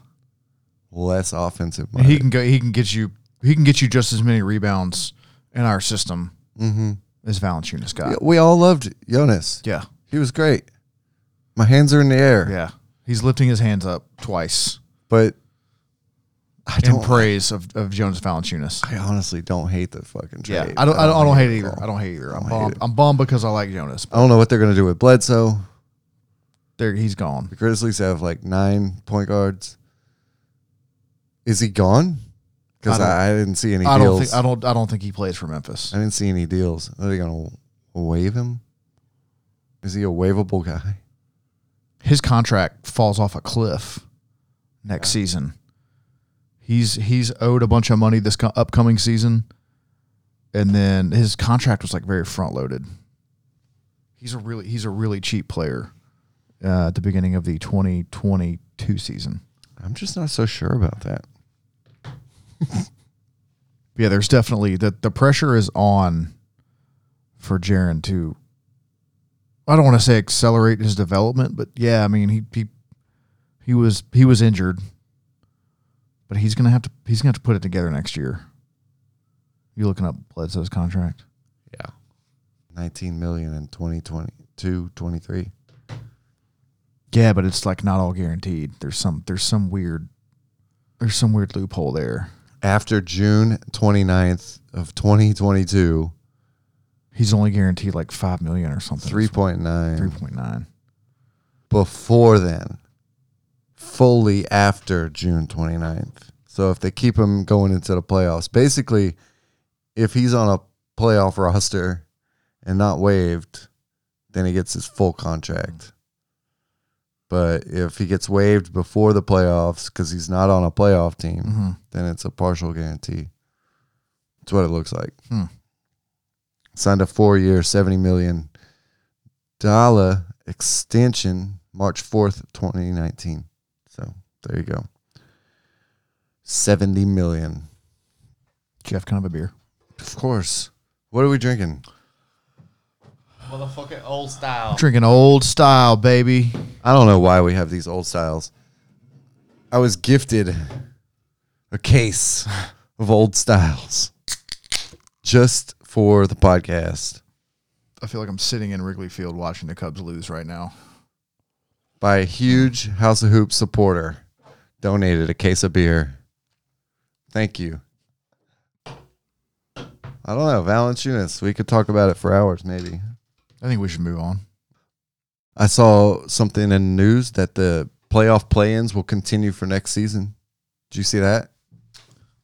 less offensive And he minded. can go. He can get you. He can get you just as many rebounds in our system Mm-hmm. as Valanciunas got. We all loved Jonas. Yeah. He was great. My hands are in the air. Yeah. He's lifting his hands up twice But I in don't praise of, of Jonas Valanciunas. I honestly don't hate the fucking trade. Yeah. I don't. I don't, I don't hate it at either. all. I don't hate either. I'm hate bummed. it. I'm bummed because I like Jonas. I don't know what they're gonna do with Bledsoe. There, he's gone. The Grizzlies have like nine point guards. Is he gone? Because I don't- I, I didn't see any I don't deals. think. I don't. I don't think he plays for Memphis. I didn't see any deals. Are they gonna waive him? Is he a waivable guy? His contract falls off a cliff next season. He's he's owed a bunch of money this co- upcoming season, and then his contract was like very front loaded. He's a really he's a really cheap player uh, at the beginning of the 2022 season. I'm just not so sure about that. Yeah, there's definitely the the pressure is on for Jaren to. I don't want to say accelerate his development, but yeah, I mean he he he was he was injured, but he's gonna have to he's gonna have to put it together next year. You looking up Bledsoe's contract? Yeah. 19 million in 2022, 23. Yeah, but it's like not all guaranteed. There's some there's some weird there's some weird loophole there. After June 29th of 2022, He's only guaranteed like five million or something. 3.9. three point nine. before then, fully after June 29th. So if they keep him going into the playoffs, basically, if he's on a playoff roster and not waived, then he gets his full contract. But if he gets waived before the playoffs because he's not on a playoff team, Mm-hmm. then it's a partial guarantee. That's what it looks like. Hmm. Signed a four-year, seventy million dollar extension March fourth, twenty nineteen. So there you go. Seventy million. Jeff, kind of a beer. Of course. What are we drinking? Motherfucking old style. Drinking old style, baby. I don't know why we have these old styles. I was gifted a case of old styles just for the podcast I feel like I'm sitting in Wrigley Field watching the Cubs lose right now. by a huge Haus of Hoops supporter. Donated a case of beer. Thank you. I don't know, Valanciunas. We could talk about it for hours, maybe. I think we should move on. I saw something in the news that the playoff play-ins will continue for next season. Did you see that?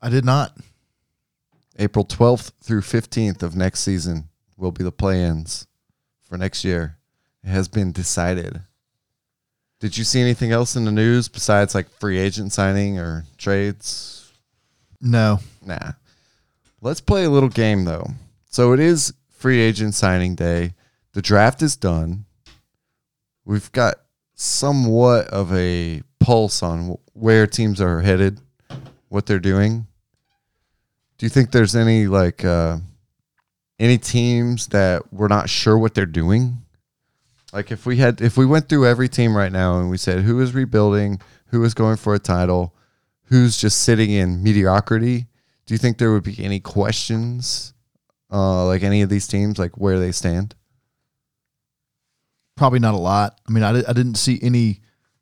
I did not. April 12th through 15th of next season will be the play-ins for next year. It has been decided. Did you see anything else in the news besides like free agent signing or trades? No. Nah. Let's play a little game though. So it is free agent signing day. The draft is done. We've got somewhat of a pulse on where teams are headed, what they're doing. Do you think there's any like uh any teams that we're not sure what they're doing? Like if we had if we went through every team right now and we said who is rebuilding, who is going for a title, who's just sitting in mediocrity, do you think there would be any questions uh like any of these teams like where they stand? Probably not a lot. I mean, I, I didn't see any.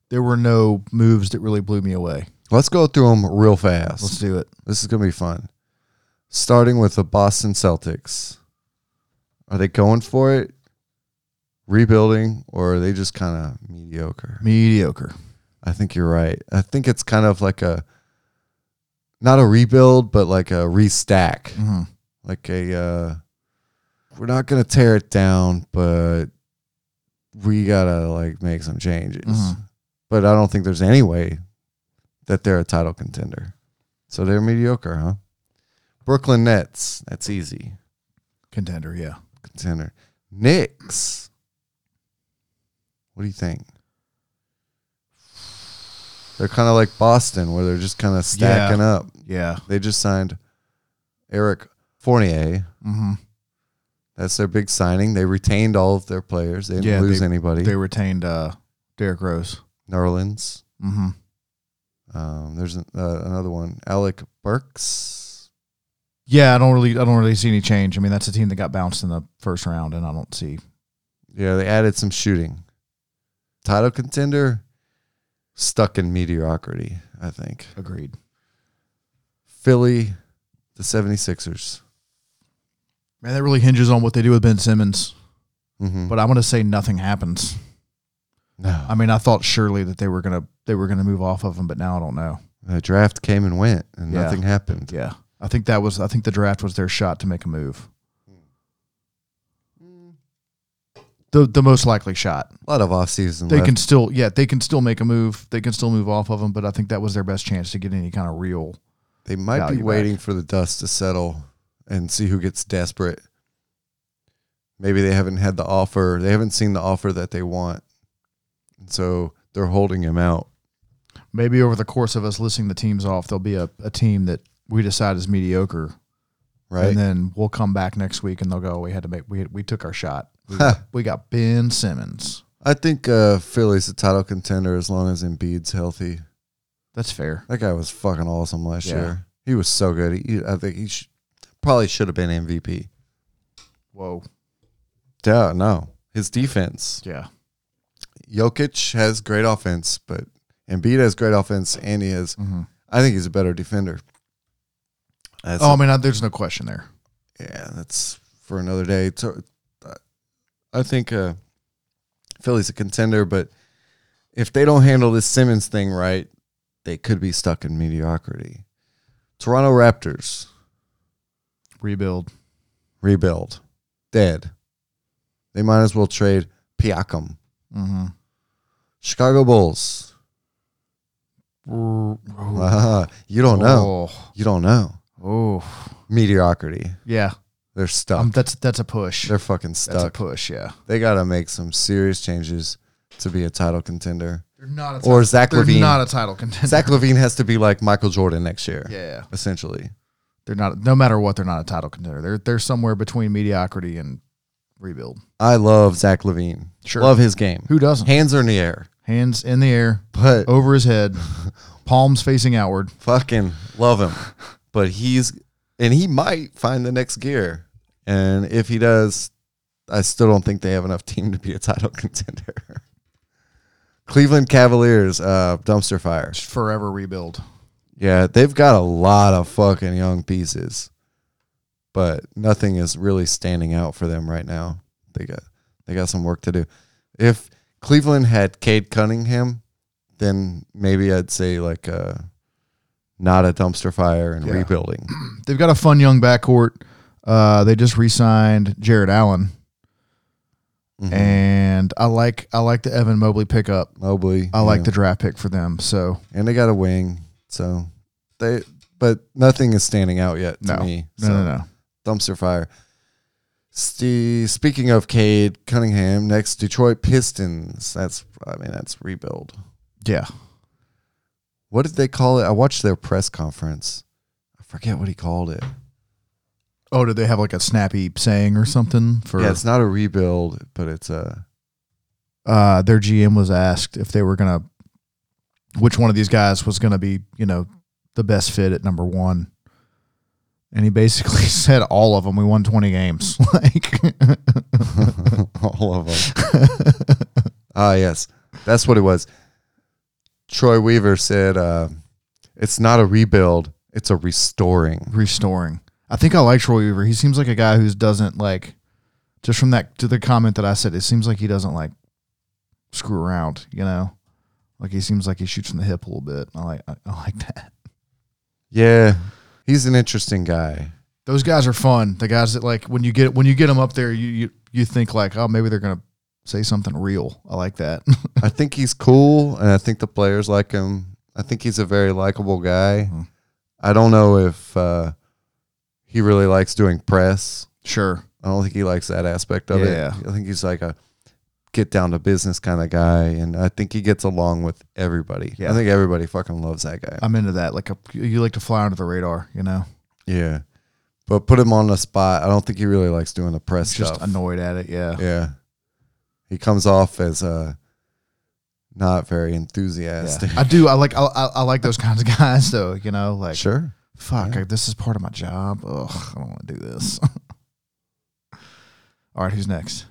There were no moves that really blew me away. Let's go through them real fast. Let's do it. This is going to be fun. Starting with the Boston Celtics. Are they going for it? Rebuilding or are they just kind of mediocre? Mediocre. I think you're right. I think it's kind of like a not a rebuild but like a restack. hmm Like a uh we're not going to tear it down, but we got to like make some changes. Mhm. But I don't think there's any way that they're a title contender. So they're mediocre, huh? Brooklyn Nets, that's easy. Contender, yeah. Contender. Knicks. What do you think? They're kind of like Boston, where they're just kind of stacking up. Yeah. They just signed Eric Fournier. hmm That's their big signing. They retained all of their players. They didn't Yeah, lose they- anybody. They retained uh, Derrick Rose. Nerlens. hmm Um, there's an, uh, another one, Alec Burks. Yeah, I don't really, I don't really see any change. I mean, that's a team that got bounced in the first round, and I don't see. Yeah, they added some shooting. Title contender, stuck in mediocrity, I think. Agreed. Philly, the 76ers. Man, that really hinges on what they do with Ben Simmons. Mm-hmm. But I'm going to say nothing happens. no, I mean, I thought surely that they were gonna they were gonna move off of him, but now I don't know. the draft came and went, and Yeah. nothing happened. Yeah, I think that was I think the draft was their shot to make a move. The the most likely shot. A lot of offseason They left. can still yeah they can still make a move. They can still move off of him, but I think that was their best chance to get any kind of real They might be back. waiting for the dust to settle and see who gets desperate. Maybe they haven't had the offer. They haven't seen the offer that they want. And so they're holding him out. Maybe over the course of us listing the teams off, there'll be a, a team that we decide is mediocre, Right? and then we'll come back next week and they'll go, "We had to make we we took our shot. We got, we got Ben Simmons. I think uh, Philly's a title contender as long as Embiid's healthy. That's fair. That guy was fucking awesome last Yeah. year. He was so good. He, I think he sh- probably should have been MVP. Whoa, Yeah, no. His defense. yeah, Jokic has great offense, but Embiid has great offense, and he has. hmm I think he's a better defender. That's Oh, I mean, I, there's no question there. yeah, that's for another day. So, uh, I think uh, Philly's a contender, but if they don't handle this Simmons thing right, they could be stuck in mediocrity. Toronto Raptors Rebuild. rebuild, dead. They might as well trade Siakam. Mm-hmm. Chicago Bulls. Ah, you don't know. Oh, You don't know. Oh, Mediocrity. yeah. They're stuck. Um, that's that's a push. They're fucking stuck. That's a push. Yeah. They got to make some serious changes to be a title contender. They're not a Or Zach they're LaVine. not a title contender. Zach LaVine has to be like Michael Jordan next year, Yeah. essentially. They're not. No matter what, they're not a title contender. They're they're somewhere between mediocrity and rebuild. I love Zach LaVine. Sure. Love his game. Who doesn't? Hands are in the air, Hands in the air, but over his head, palms facing outward. fucking love him. But he's, and he might find the next gear. And if he does, I still don't think they have enough team to be a title contender. Cleveland Cavaliers, uh, dumpster fire. Forever rebuild. Yeah, they've got a lot of fucking young pieces, but nothing is really standing out for them right now. They got they got some work to do. If Cleveland had Cade Cunningham, then maybe I'd say like uh not a dumpster fire and Yeah. rebuilding. They've got a fun young backcourt. Uh, they just re-signed Jarrett Allen, Mhm. and I like I like the Evan Mobley pickup. Mobley, I like yeah. the draft pick for them. So and they got a wing, so they but nothing is standing out yet to no, me. no, so. no, no. dumpster fire. Ste speaking of Cade Cunningham, next Detroit Pistons. That's I mean that's rebuild. Yeah, What did they call it? I watched their press conference. I forget what he called it. Oh, did they have like a snappy saying or something for? yeah, it's not a rebuild, but it's a uh, their GM was asked if they were gonna, which one of these guys was gonna be, you know, the best fit at number one, and he basically said all of them. We won twenty games. like, all of them. Ah, yes, that's what it was. Troy Weaver said, uh, "It's not a rebuild; it's a restoring." restoring. I think I like Troy Weaver. He seems like a guy who doesn't like, just from that to the comment that I said. It seems like he doesn't like screw around. You know, like he seems like he shoots from the hip a little bit. I like I, I like that. Yeah, he's an interesting guy. those guys are fun. The guys that like when you get when you get them up there, you you, you think like, oh, maybe they're gonna say something real. I like that. I think he's cool, and I think the players like him. I think he's a very likable guy. Mhm. I don't know if uh, he really likes doing press. sure. I don't think he likes that aspect of Yeah. it. I think he's like a get down to business kind of guy, and I think he gets along with everybody. Yeah. I think everybody fucking loves that guy. I'm into that. Like a, you like to fly under the radar. You know, yeah, but put him on the spot. I don't think he really likes doing the press just stuff. annoyed at it. Yeah. yeah, he comes off as uh, not very Yeah. enthusiastic. I do. I like. I, I I like those kinds of guys, though. You know, like Sure. fuck, Yeah. I- this is part of my job. Ugh, I don't want to do this. All right, who's next?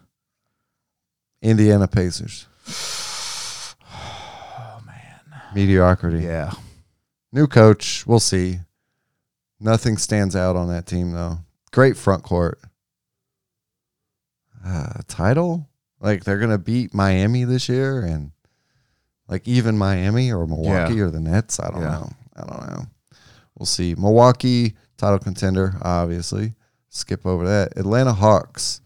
Indiana Pacers. Oh man. Mediocrity. Yeah. New coach. We'll see. Nothing stands out on that team though. Great front court. Uh, title? Like they're gonna beat Miami this year, and like even Miami or Milwaukee Yeah. or the Nets. I don't Yeah. know. I don't know. We'll see. Milwaukee title contender, obviously. Skip over that. Atlanta Hawks.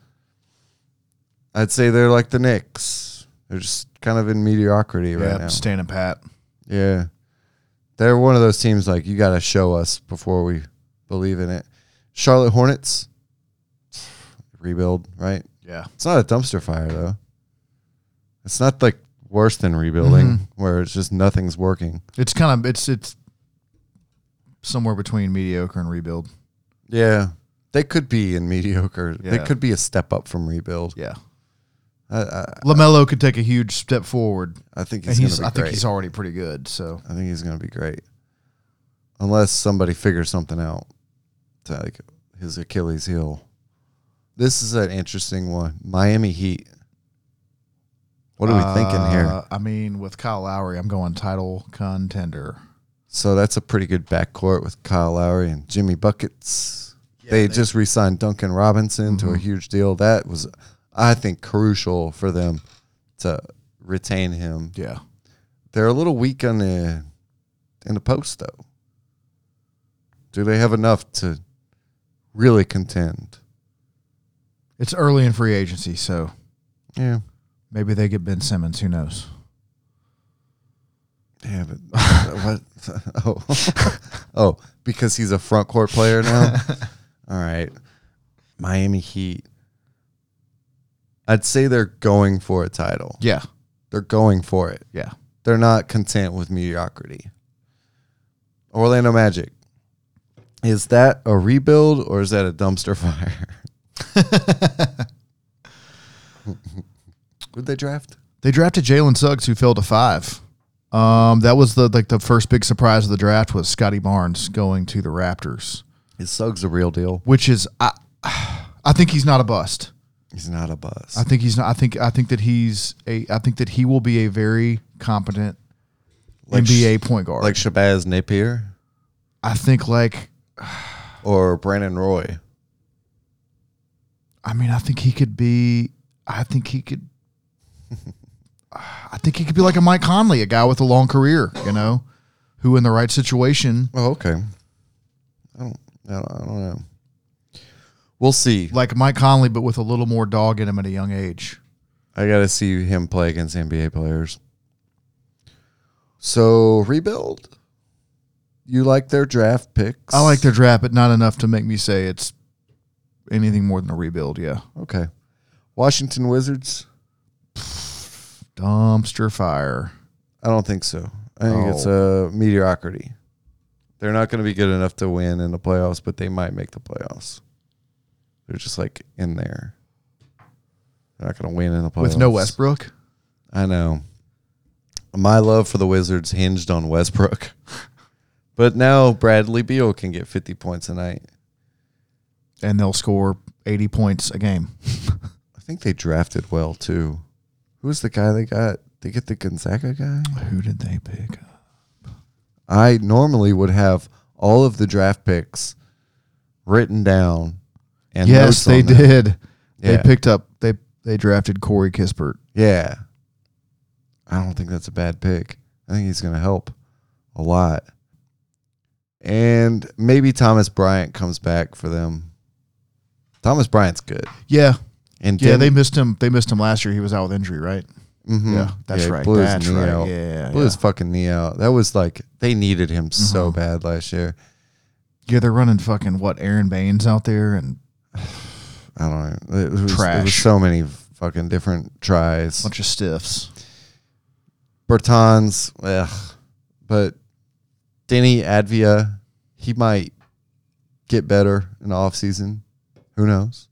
I'd say they're like the Knicks. They're just kind of in mediocrity right yeah. now. Standing pat. Yeah. they're one of those teams like you got to show us before we believe in it. Charlotte Hornets rebuild, right? Yeah. It's not a dumpster fire though. It's not like worse than rebuilding Mhm. where it's just nothing's working. It's kind of it's it's somewhere between mediocre and rebuild. Yeah. They could be in mediocre. They could be a step up from rebuild. Yeah. I, I, LaMelo could take a huge step forward, I think he's, he's I be think he's already pretty good. So I think he's gonna be great, unless somebody figures something out to like his Achilles heel. This is an interesting one. Miami Heat. What are we thinking here? Uh, I mean, with Kyle Lowry, I'm going title contender. So that's a pretty good backcourt with Kyle Lowry and Jimmy Buckets. they, they- just re-signed Duncan Robinson to a Mhm. huge deal. That was, I think, crucial for them to retain him. Yeah. They're a little weak on the in the post though. Do they have enough to really contend? It's early in free agency, so Yeah. maybe they get Ben Simmons. Who knows? Yeah, but what? Oh, oh, because he's a front court player now. All right, Miami Heat. I'd say they're going for a title. Yeah. They're going for it. Yeah. They're not content with mediocrity. Orlando Magic. Is that a rebuild or is that a dumpster fire? Who'd they draft? They drafted Jalen Suggs, who fell to five. Um, that was the like the first big surprise of the draft was Scottie Barnes going to the Raptors, Is Suggs a real deal? which is I, I think he's not a bust. He's not a bust. I think he's not. I think I think that he's a. I think that he will be a very competent Like NBA point guard. like Shabazz Napier I think like or Brandon Roy. I mean I think he could be. I think he could. I think he could be like a Mike Conley, a guy with a long career, you know, who in the right situation, Oh, okay. I don't. I don't, I don't know. We'll see. like Mike Conley, but with a little more dog in him at a young age. I got to see him play against NBA players. So rebuild. You like their draft picks? I like their draft, but not enough to make me say it's anything more than a rebuild. Yeah, Okay. Washington Wizards. dumpster fire. I don't think so. I think it's a oh. mediocrity. They're not going to be good enough to win in the playoffs, but they might make the playoffs. They're just like in there. They're not going to win in the playoffs with no Westbrook. I know. My love for the Wizards hinged on Westbrook. but now Bradley Beal can get 50 points a night. And they'll score 80 points a game. I think they drafted well too. Who's the guy they got? They get the Gonzaga guy? Who did they pick? up? I normally would have all of the draft picks written down and yes, they them. did. Yeah. They picked up they they drafted Corey Kispert. Yeah. I don't think that's a bad pick. I think he's going to help a lot. And maybe Thomas Bryant comes back for them. Thomas Bryant's good. Yeah. And Yeah, they missed him. They missed him last year. He was out with injury, right? Mhm. Yeah, that's he right. Blew That's his knee right. out. Yeah, Blew yeah. his fucking knee out. That was like they needed him so Mhm. bad last year. Yeah, they're running fucking what Aron Baynes out there and I don't know. It was, It was Trash. so many fucking different tries. bunch of stiffs. Bertans, ugh. But Deni Avdija, he might get better in the offseason. Who knows?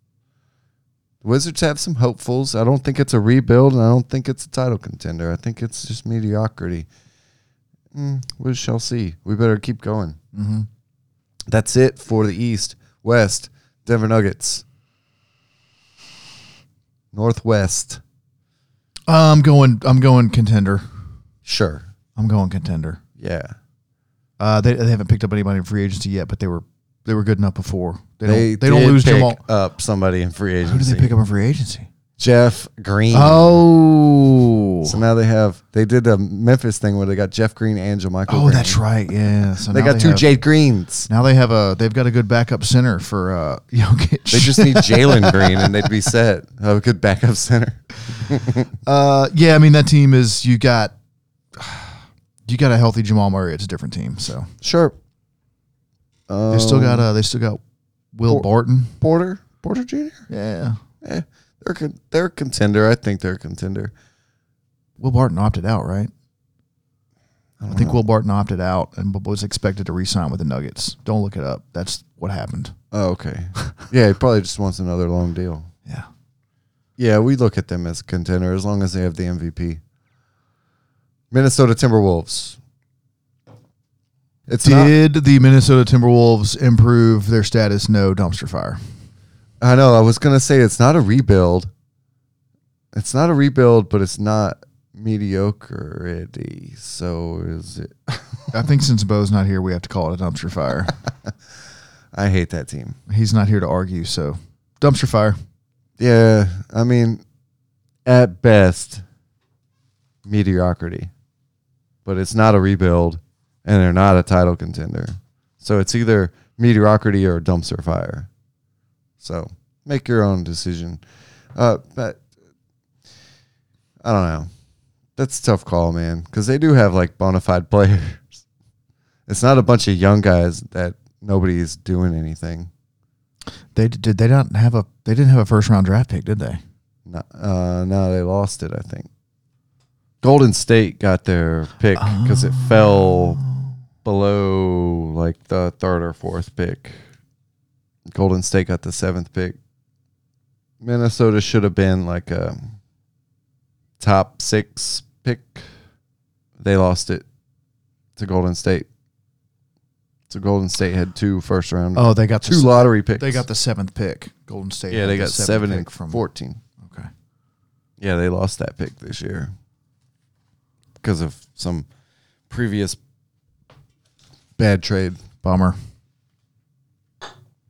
The Wizards have some hopefuls. I don't think it's a rebuild, and I don't think it's a title contender. I think it's just mediocrity. Mm, we shall see. We better keep going. hmm That's it for the East. West, Denver Nuggets. Northwest, I'm going. I'm going contender. sure. I'm going contender. Yeah. Uh, they, they haven't picked up anybody in free agency yet, but they were they were good enough before. They, They, don't. They don't did lose pick Jamal. up somebody in free agency. Who did they pick up in free agency? Jeff Green. Oh, So now they have they did a Memphis thing where they got Jeff Green and JaMychal. oh, Green. that's right. Yeah. So They now got two have- Jade Greens. Now they have a they've got a good backup center for uh Jokic. They just need Jalen Green and they'd be set. Have a good backup center. uh yeah, I mean that team is you got You got a healthy Jamal Murray, it's a different team. So Sure. They still got Um, uh they still got Will Por- Barton. Porter. Porter Jr. Yeah. Eh, they're con- they're a contender. I think they're a contender. Will Barton opted out, right? I don't think know. Will Barton opted out and was expected to re-sign with the Nuggets. Don't look it up. That's what happened. Oh, okay. yeah, he probably just wants another long deal. Yeah. Yeah, we look at them as a contender as long as they have the MVP. Minnesota Timberwolves. It's not, Did the Minnesota Timberwolves improve their status? No dumpster fire. I know. I was gonna say it's not a rebuild. It's not a rebuild, but it's not mediocre. So is it? I think since Bo's not here, we have to call it a dumpster fire. I hate that team. He's not here to argue, so dumpster fire. Yeah, I mean, at best, mediocrity. But it's not a rebuild, and they're not a title contender. So it's either mediocrity or dumpster fire. So make your own decision. Uh, but I don't know. That's a tough call, man, because they do have like bona fide players. It's not a bunch of young guys that nobody's doing anything. They did they not have a they didn't have a first round draft pick, did they? No, uh, no, they lost it. I think Golden State got their pick because it fell below like the third or fourth pick. Golden State got the seventh pick. Minnesota should have been like a top six pick. They lost it to Golden State. So Golden State had two first round, Oh, they got two s- lottery picks. They got the seventh pick. Golden State. yeah, they got seventh seven pick and from fourteen. Okay. Yeah, they lost that pick this year because of some previous bad trade. Bummer.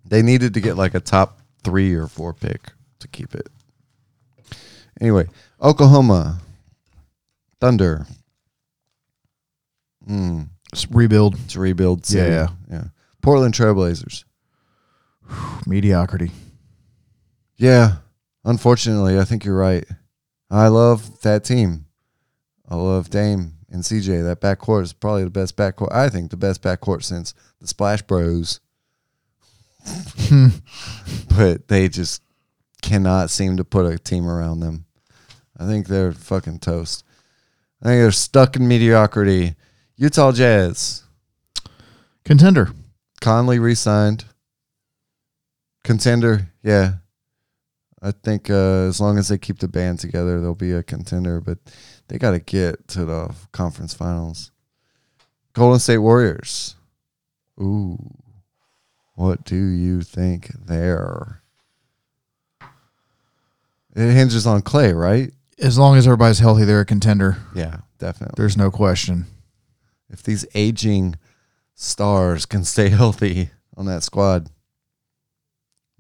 They needed to get like a top three or four pick to keep it. Anyway, Oklahoma Thunder. Mm, Just rebuild it's rebuild. City. Yeah. yeah. Portland Trailblazers. mediocrity. Yeah, unfortunately, I think you're right. I love that team. I love Dame and CJ. That backcourt is probably the best backcourt. I think the best backcourt since the Splash Bros. but they just cannot seem to put a team around them. I think they're fucking toast. I think they're stuck in mediocrity. Utah Jazz. Contender. Conley re-signed. Contender, yeah. I think uh, as long as they keep the band together, they'll be a contender. But they got to get to the conference finals. Golden State Warriors. Ooh, what do you think there? It hinges on Clay, right? As long as everybody's healthy, they're a contender. Yeah, definitely. There's no question. if these aging stars can stay healthy on that squad,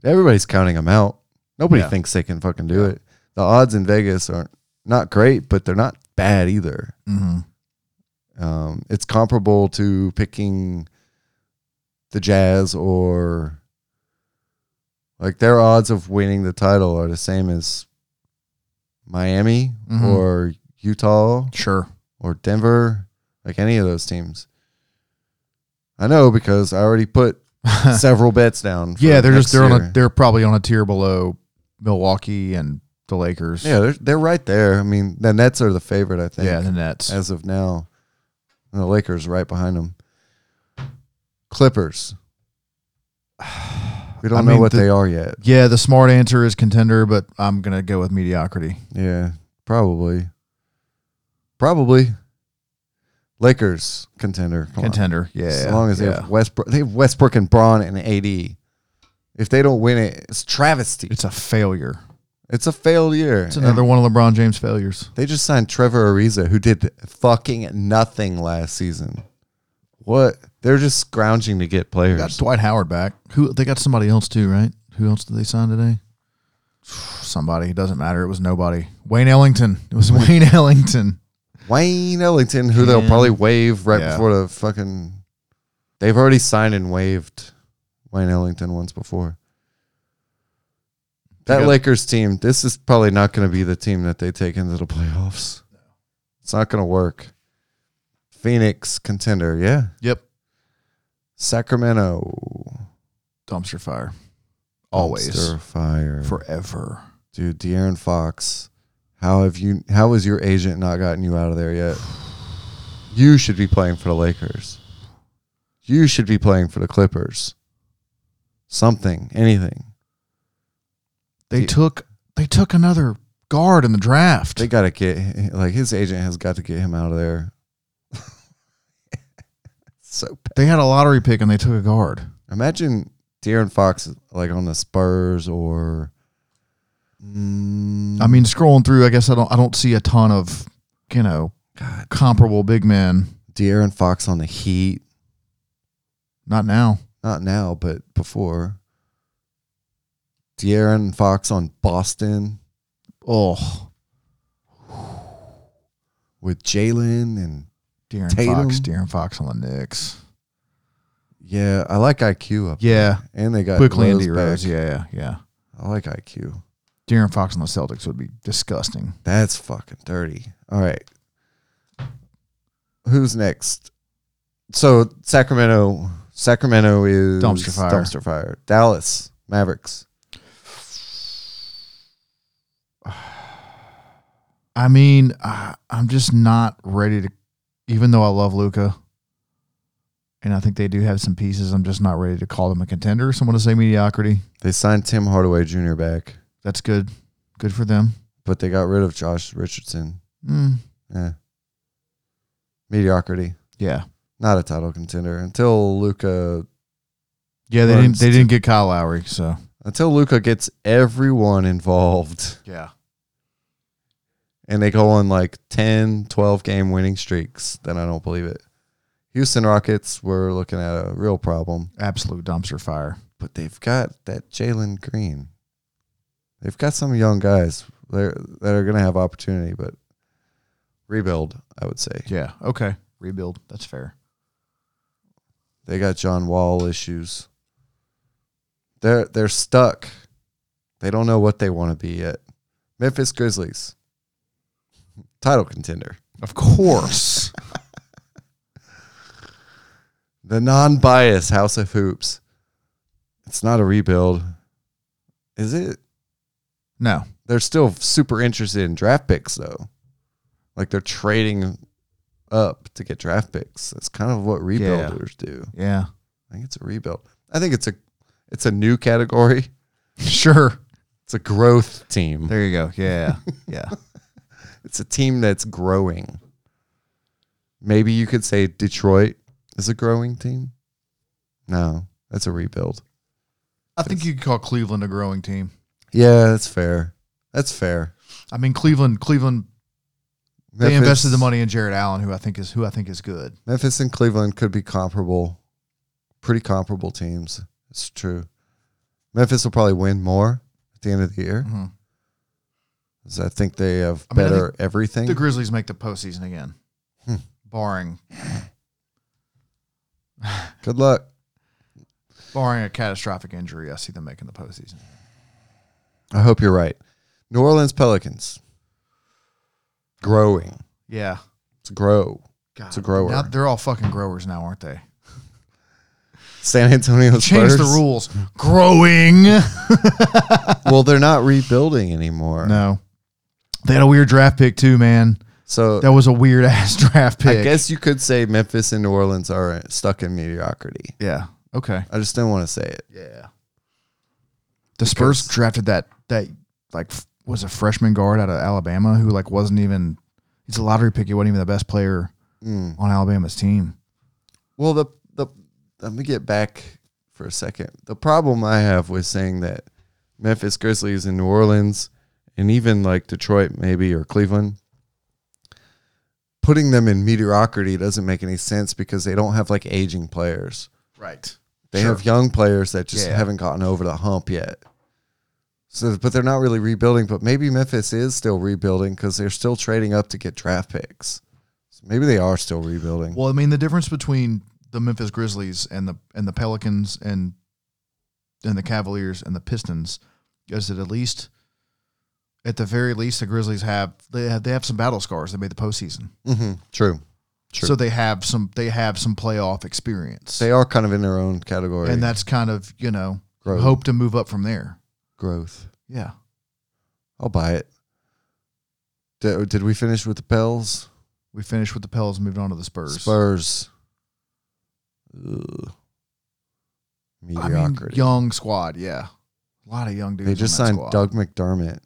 everybody's counting them out. Nobody Yeah. thinks they can fucking do it. The odds in Vegas aren't not great, but they're not bad either. hmm Um, it's comparable to picking the Jazz or like their odds of winning the title are the same as Miami Mhm. or Utah Sure. or Denver, like any of those teams. I know because I already put several bets down. for yeah, they're just they're on a they're probably on a tier below Milwaukee and the Lakers. yeah, they're they're right there. I mean, the Nets are the favorite, I think, yeah, the Nets. as of now, and the Lakers right behind them. Clippers. We don't I know mean, what the- they are yet. Yeah, the smart answer is contender, but I'm gonna go with mediocrity. Yeah, probably. Probably. Lakers contender. Come on. Contender. Yeah. as long as they have Westbrook, they have Westbrook and Bron and AD. If they don't win it, it's travesty. it's a failure. It's a failed year. It's another one of LeBron James failures. They just signed Trevor Ariza, who did fucking nothing last season. What? They're just scrounging to get They got. Dwight Howard back. Who they got somebody else too, right? Who else did they sign today? Somebody. It doesn't matter. It was nobody. Wayne Ellington. It was Wayne Ellington. Wayne Ellington, who they'll probably waive right Yeah. before the fucking. They've already signed and waived Wayne Ellington once before. That Lakers team, this is probably not going to be the team that they take into the playoffs. It's not going to work. Phoenix contender, yeah. Yep. Sacramento. Dumpster fire. Always. Dumpster fire. Forever. Dude, De'Aaron Fox. How have you how has your agent not gotten you out of there yet? You should be playing for the Lakers. You should be playing for the Clippers. Something, anything. They Yeah. took they took another guard in the draft. They got to get like his agent has got to get him out of there. so bad. they had a lottery pick and they took a guard. Imagine De'Aaron Fox like on the Spurs or. Mm, I mean, scrolling through, I guess I don't I don't see a ton of you know God, comparable big men. De'Aaron Fox on the Heat. Not now. Not now, but before. De'Aaron Fox on Boston Oh, with Jalen and De'Aaron Tatum. Fox. De'Aaron Fox on the Knicks. yeah, I like IQ up. Yeah, there. and they got quickly Andy Rose. back. Yeah, yeah. I like IQ. De'Aaron Fox on the Celtics would be disgusting. That's fucking dirty. All right. Who's next? So Sacramento Sacramento is Dumpster fire. Dumpster fire. Dallas Mavericks. I mean, I, I'm just not ready to. Even though I love Luka, and I think they do have some pieces, I'm just not ready to call them a contender. So I'm going to say mediocrity. They signed Tim Hardaway Jr. back, That's good. Good for them. but they got rid of Josh Richardson. Mm, Yeah. Mediocrity. yeah, Not a title contender until Luka yeah. They didn't. They to- didn't get Kyle Lowry. So until Luka gets everyone involved yeah, and they go on like 10, 12 game winning streaks, then I don't believe it. Houston Rockets were looking at a real problem, absolute dumpster fire. but they've got that Jalen Green. They've got some young guys there that are going to have opportunity, but rebuild, I would say. Yeah. Okay. Rebuild. That's fair. They got John Wall issues. They're they're stuck. They don't know what they want to be yet. Memphis Grizzlies. Title contender. Of course. The non bias Haus of Hoops. It's not a rebuild. Is it? no. They're still super interested in draft picks though. Like they're trading up to get draft picks. That's kind of what rebuilders do. Yeah. I think it's a rebuild. I think it's a it's a new category. Sure. It's a growth team. There you go. Yeah. Yeah. It's a team that's growing. Maybe you could say Detroit is a growing team. No, that's a rebuild. I think you could call Cleveland a growing team. Yeah, that's fair. That's fair. I mean, Cleveland. Cleveland. They invested the money in Jarrett Allen, who I think is who I think is good. Memphis and Cleveland could be comparable, pretty comparable teams. It's true. Memphis will probably win more at the end of the year. Mhm. I think they have I mean, I better everything. The Grizzlies make the postseason again, Hmm. barring Good luck. barring a catastrophic injury. I see them making the postseason. I hope you're right. New Orleans Pelicans. Growing. Yeah, It's a grow. God, It's a grower. Now, they're all fucking growers now, aren't they? San Antonio Change Spurs. the rules. Growing. well, they're not rebuilding anymore. no, they had a weird draft pick too, man. So That was a weird ass draft pick. I guess you could say Memphis and New Orleans are stuck in mediocrity. Yeah. Okay. I just didn't want to say it. Yeah. The Spurs Because- drafted that that like was a freshman guard out of Alabama who like wasn't even he's a lottery pick. He wasn't even the best player Mm. on Alabama's team. Well, the the let me get back for a second. The problem I have with saying that Memphis Grizzlies and New Orleans and even like Detroit maybe or Cleveland putting them in mediocrity doesn't make any sense because they don't have like aging players. Right. They Sure. have young players that just Yeah. haven't gotten over the hump yet. So, but they're not really rebuilding. But maybe Memphis is still rebuilding because they're still trading up to get draft picks. So maybe they are still rebuilding. Well, I mean the difference between the Memphis Grizzlies and the and the Pelicans and and the Cavaliers and the Pistons is that at least at the very least the Grizzlies have they have they have some battle scars. They made the postseason. hmm True. True. So they have some they have some playoff experience. They are kind of in their own category. and that's kind of, you know, Growth. hope to move up from there. growth. Yeah. I'll buy it. Did, did we finish with the Pels? We finished with the Pels, moved on to the Spurs. Spurs. Ugh. I mean, Mediocrity. young squad, yeah. A lot of young dudes. they in just that signed squad. Doug McDermott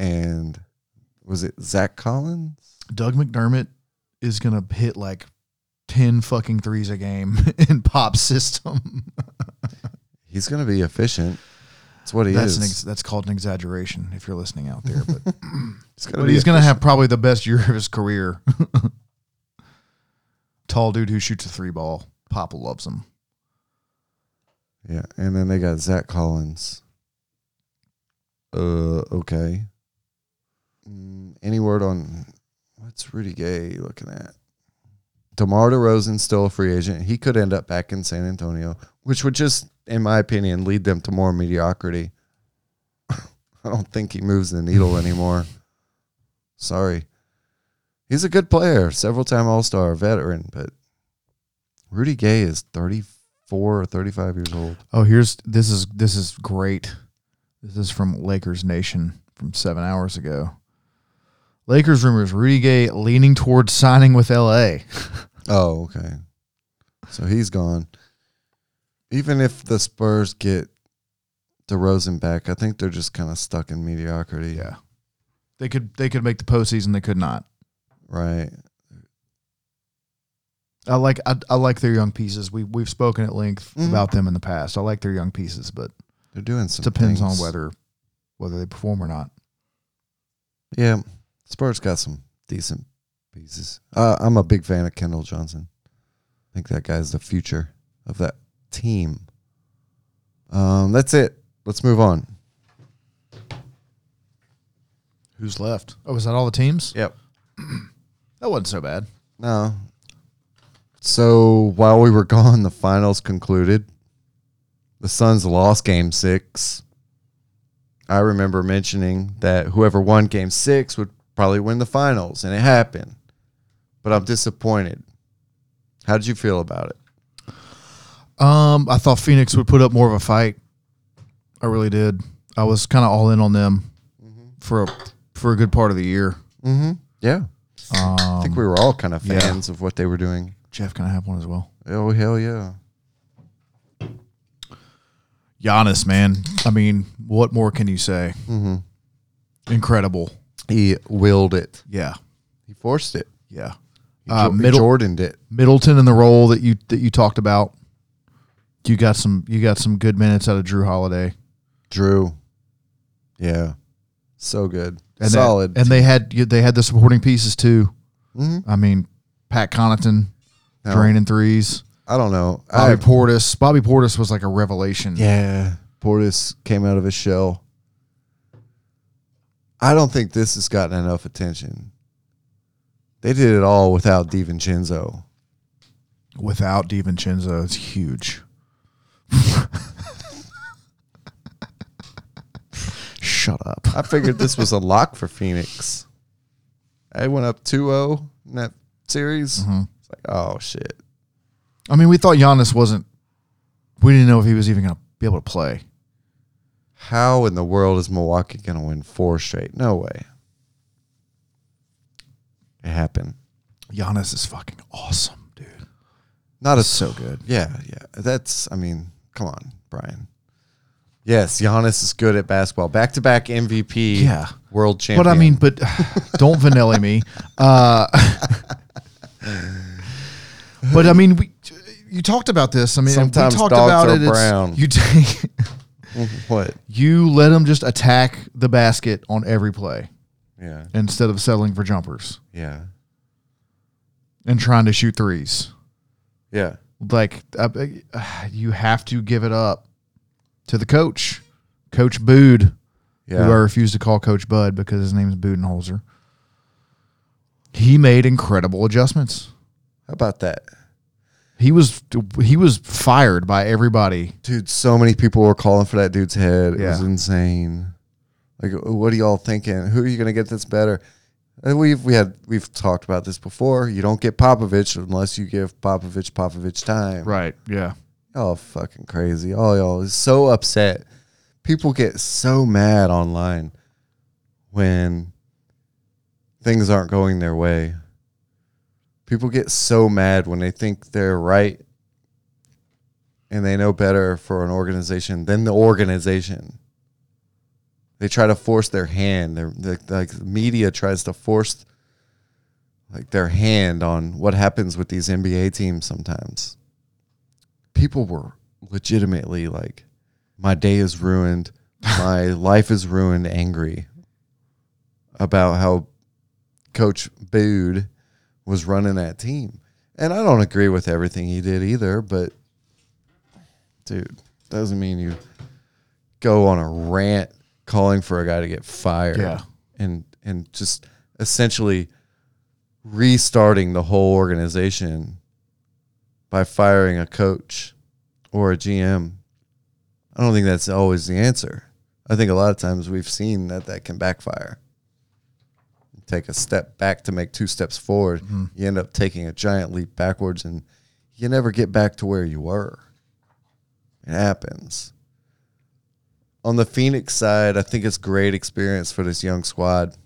and was it Zach Collins? Doug McDermott is gonna hit like ten fucking threes a game in pop system. He's going to be efficient. That's what he that's is. an ex- that's called an exaggeration if you're listening out there. But, he's gonna but he's gonna have probably the best year of his career. Tall dude who shoots a three ball. Papa loves him. Yeah, and then they got Zach Collins. Uh, okay. Mm, any word on what's Rudy Gay looking at? DeMar DeRozan's still a free agent. He could end up back in San Antonio, which would just, in my opinion, lead them to more mediocrity. I don't think he moves the needle anymore. Sorry. He's a good player, several time All Star, veteran, but Rudy Gay is 34 or 35 years old. Oh, here's this is this is great. This is from Lakers Nation from seven hours ago. Lakers rumors: Rudy Gay leaning towards signing with LA. Oh, okay. So he's gone. Even if the Spurs get DeRozan back, I think they're just kind of stuck in mediocrity. Yeah, they could they could make the postseason. They could not. Right. I like I, I like their young pieces. We we've spoken at length Mhm. about them in the past. I like their young pieces, but They're doing it some depends on whether whether they perform or not. Yeah. Spurs got some decent pieces. Uh, I'm a big fan of Keldon Johnson. I think that guy's the future of that team. Um, that's it. Let's move on. Who's left? Oh, is that all the teams? Yep. That wasn't so bad. No. So while we were gone, the finals concluded. The Suns lost game six. I remember mentioning that whoever won game six would probably win the finals, and it happened. But I'm disappointed. How did you feel about it? Um, I thought Phoenix would put up more of a fight. I really did. I was kind of all in on them for a for a good part of the year. Mm-hmm. Yeah. I Um, think we were all kind of yeah. fans of what they were doing. Jeff, can I have one as well? Oh, hell yeah. Giannis, man. I mean, what more can you say? Mm-hmm. Incredible. He willed it. Yeah, He forced it. yeah. He, Uh, Jo- middle- Jordaned it. Middleton in the role that you that you talked about. You got some you got some good minutes out of Jrue Holiday. Jrue. Yeah. So good. And Solid. They, and they had they had the supporting pieces too. Mhm. I mean, Pat Connaughton No, draining threes. I don't know. Bobby I, Portis. Bobby Portis was like a revelation. yeah. Portis came out of his shell. I don't think this has gotten enough attention. They did it all without DiVincenzo. Without DiVincenzo, it's huge. Shut up. I figured this was a lock for Phoenix. I went up 2-0 in that series. Mhm. It's like, oh shit. I mean, we thought Giannis wasn't. We didn't know if he was even going to be able to play. How in the world is Milwaukee going to win four straight? No way. It happened. Giannis is fucking awesome, dude. Not a So good. Yeah, yeah. That's I mean, come on, Brian. Yes, Giannis is good at basketball. Back to back MVP. Yeah. World champion. But I mean, but don't vanilla me. Uh, but I mean, we you talked about this. I mean, Sometimes we talked dogs about are it. Brown. You take what? you let them just attack the basket on every play Yeah. instead of settling for jumpers Yeah. and trying to shoot threes. Yeah. Like you have to give it up to the coach, Coach Bood, Yeah. who I refuse to call Coach Bud because his name is Budenholzer. He made incredible adjustments. How about that? He was he was fired by everybody. Dude, so many people were calling for that dude's head. It was insane. Like, uh, what are y'all thinking? Who are you going to get that's better? And we've we had we've talked about this before. You don't get Popovich unless you give Popovich Popovich time. Right. Yeah. Y'all fucking crazy. All y'all is so upset. People get so mad online when things aren't going their way. People get so mad when they think they're right and they know better for an organization than the organization. They try to force their hand. They're, like like media tries to force like their hand on what happens with these NBA teams sometimes people were legitimately like, my day is ruined, my life is ruined, angry about how Coach Bood was running that team. And I don't agree with everything he did either, but dude, doesn't mean you go on a rant calling for a guy to get fired Yeah. and and just essentially restarting the whole organization by firing a coach or a GM. I don't think that's always the answer. I think a lot of times we've seen that that can backfire. Take a step back to make two steps forward. Mm-hmm. You end up taking a giant leap backwards and you never get back to where you were. It happens. On the Phoenix side, I think it's great experience for this young squad.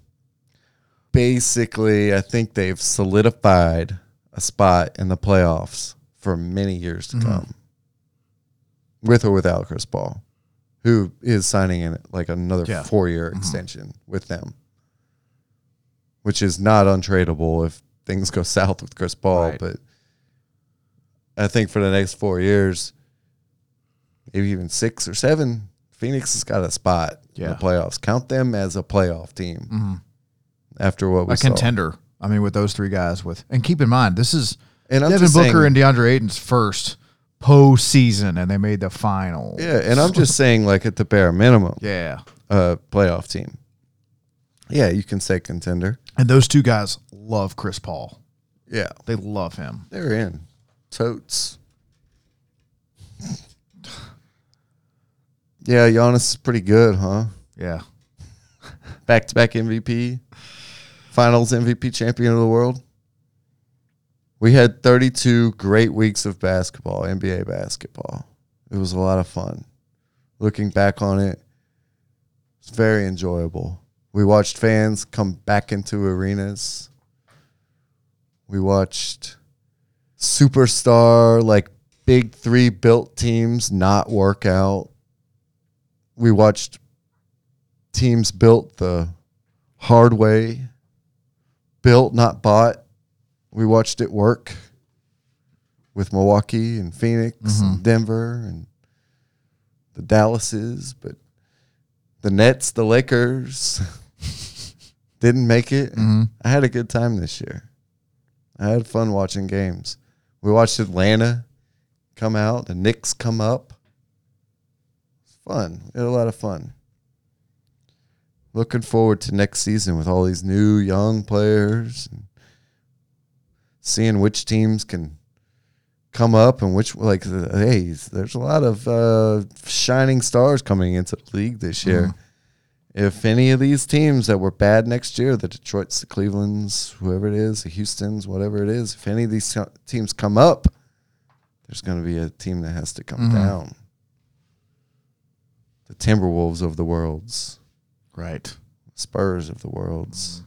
Basically, I think they've solidified a spot in the playoffs for many years to mm-hmm. come. With or without Chris Paul, who is signing in like another Yeah. four year mm-hmm. extension with them. Which is not untradeable if things go south with Chris Paul, Right. but I think for the next four years, maybe even six or seven, Phoenix has got a spot in the playoffs. Count them as a playoff team after what we A saw. contender. I mean, with those three guys with and keep in mind, this is And Devin Booker saying- and DeAndre Ayton's first postseason and they made the final. Yeah, and I'm just saying, like at the bare minimum, Yeah. uh, playoff team. Yeah, you can say contender. And those two guys love Chris Paul. Yeah, They love him. they're in. Totes. yeah, Giannis is pretty good, huh? Yeah. Back to back MVP, Finals MVP champion of the world. We had 32 great weeks of basketball, NBA basketball. It was a lot of fun. Looking back on it, it's very enjoyable. We watched fans come back into arenas. We watched superstar, like big three built teams not work out. We watched teams built the hard way, built, not bought. We watched it work with Milwaukee and Phoenix and mm-hmm. Denver and the Dallases, but the Nets, the Lakers didn't make it. I had a good time this year. I had fun watching games. We watched Atlanta come out, the Knicks come up. It's fun. We had a lot of fun looking forward to next season with all these new young players and seeing which teams can come up and which like hey there's a lot of uh, shining stars coming into the league this year if any of these teams that were bad next year the detroits the clevelands whoever it is the houstons whatever it is if any of these teams come up there's going to be a team that has to come mm-hmm. down. The timberwolves of the worlds. Right. Spurs of the worlds, mm-hmm.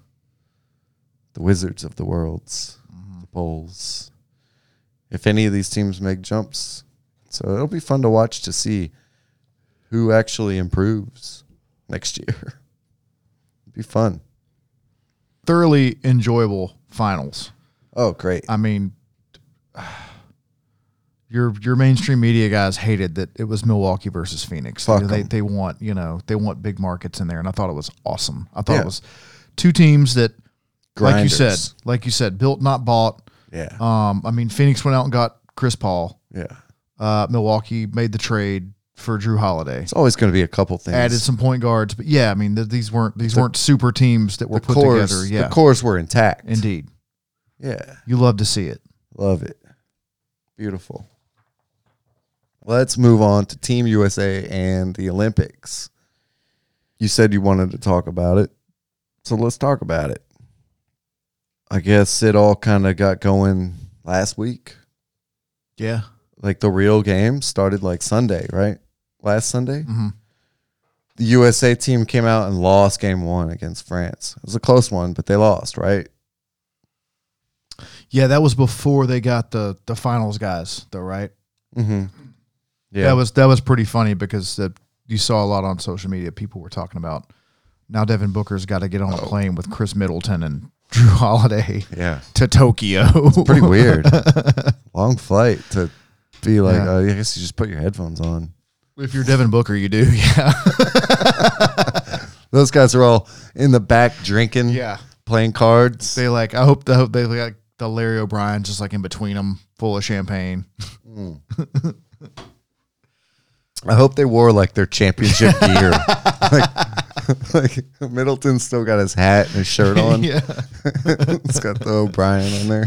the Wizards of the worlds, mm-hmm. the Bulls. If any of these teams make jumps, so it'll be fun to watch to see who actually improves next year. It'd be fun. Thoroughly enjoyable finals. Oh, great! I mean, your your mainstream media guys hated that it was Milwaukee versus Phoenix. Fuck they, they want you know they want big markets in there, and I thought it was awesome. I thought Yeah. it was two teams that, like you said, like you said, built not bought. Yeah, Um, I mean, Phoenix went out and got Chris Paul. yeah. Uh, Milwaukee made the trade for Jrue Holiday. It's always going to be a couple things. Added some point guards, but yeah, I mean th- these weren't these weren't super teams that were the put cores, together. Yeah, the cores were intact. indeed, Yeah. you love to see it. Love it. Beautiful. Let's move on to Team USA and the Olympics. You said you wanted to talk about it. So let's talk about it. I guess it all kind of got going last week. Yeah. Like the real game started like Sunday, right? Last Sunday. Mhm. The USA team came out and lost game one against France. It was a close one, but they lost, right? Yeah, that was before they got the the finals guys, though, right? Mm-hmm. Yeah. That was that was pretty funny because that you saw a lot on social media. People were talking about now Devin Booker's got to get on a plane with Khris Middleton and Jrue Holiday yeah. to Tokyo. Pretty weird. Long flight to be like, Yeah. oh, I guess you just put your headphones on. If you're Devin Booker, you do, yeah, Those guys are all in the back drinking, yeah. playing cards. They like. I hope. I hope they got the Larry O'Brien just like in between them, full of champagne. Mm. I hope they wore like their championship gear. like, like Middleton still got his hat and his shirt on. yeah, it's got the O'Brien on there.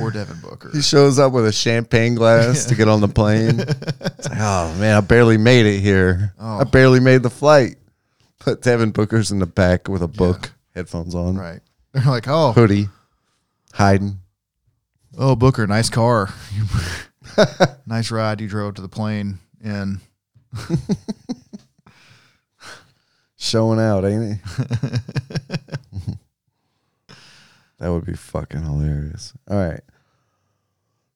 Or Devin Booker. He shows up with a champagne glass to get on the plane. Like, oh man, I barely made it here. I Oh. barely made the flight. But Devin Booker's in the back with a book, headphones on, Right. They're like, oh, hoodie, hiding. oh, Booker, nice car, nice ride you drove to the plane in. showing out, ain't he? That would be fucking hilarious. All right.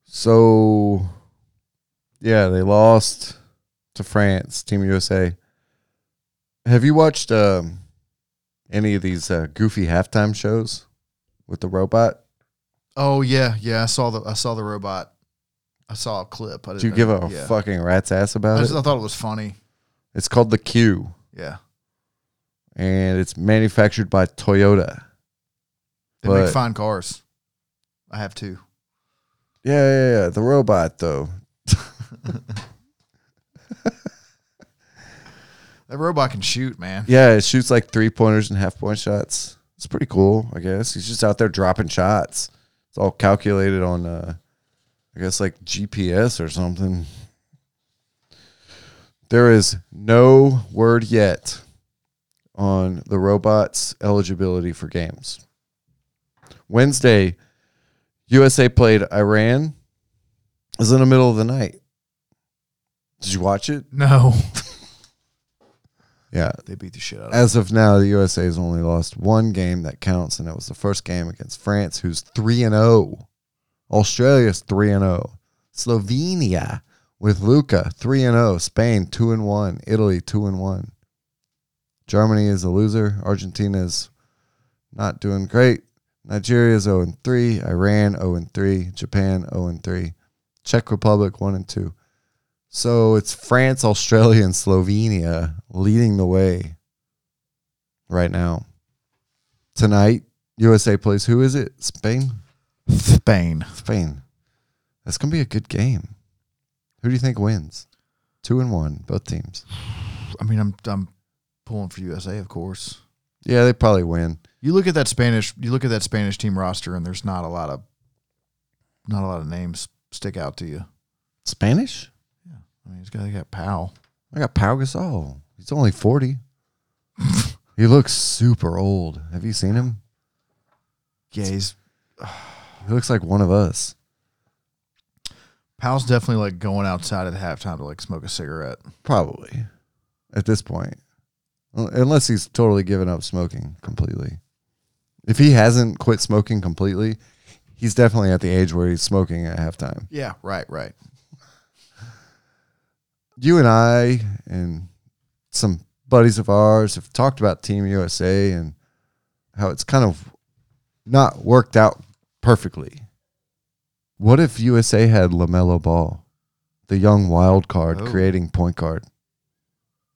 So, yeah, they lost to France, Team USA. Have you watched um, any of these uh, goofy halftime shows with the robot? Oh yeah, yeah. I saw the I saw the robot. I saw a clip. I Did you give a yeah. fucking rat's ass I, about just, it? I thought it was funny. It's called the CUE, Yeah, and it's manufactured by Toyota. They But- make fine cars. I have two. Yeah, yeah, yeah. The robot, though. That robot can shoot, man. Yeah, it shoots like three pointers and half point shots. It's pretty cool, I guess. He's just out there dropping shots. It's all calculated on, uh, I guess, like GPS or something. There is no word yet on the robot's eligibility for games. Wednesday, USA played Iran. It was in the middle of the night. Did you watch it? No, Yeah, they beat the shit out of. As of now, the USA has only lost one game that counts, and it was the first game against France, who's three and zero. Australia's three and zero. Slovenia with Luka three and zero. Spain two and one. Italy two and one. Germany is a loser. Argentina is not doing great. Nigeria is zero and three. Iran zero and three. Japan zero and three. Czech Republic one and two. So it's France, Australia, and Slovenia leading the way right now. Tonight, USA plays who is it? Spain? Spain. Spain. That's gonna be a good game. Who do you think wins? Two and one, both teams. I mean, I'm I'm pulling for USA, of course. Yeah, they probably win. You look at that Spanish. You look at that Spanish team roster, and there's not a lot of not a lot of names stick out to you. Spanish? Yeah. I mean, he's got they got Pau. I got Pau Gasol. He's only forty. he looks super old. Have you seen him? Yeah, he's He looks like one of us. Pau's definitely like going outside at halftime to like smoke a cigarette. Probably at this point, unless he's totally given up smoking completely. If he hasn't quit smoking completely, he's definitely at the age where he's smoking at halftime. Yeah, right, right. You and I and some buddies of ours have talked about Team USA and how it's kind of not worked out perfectly. What if USA had LaMelo Ball, the young wild card Oh. creating point guard?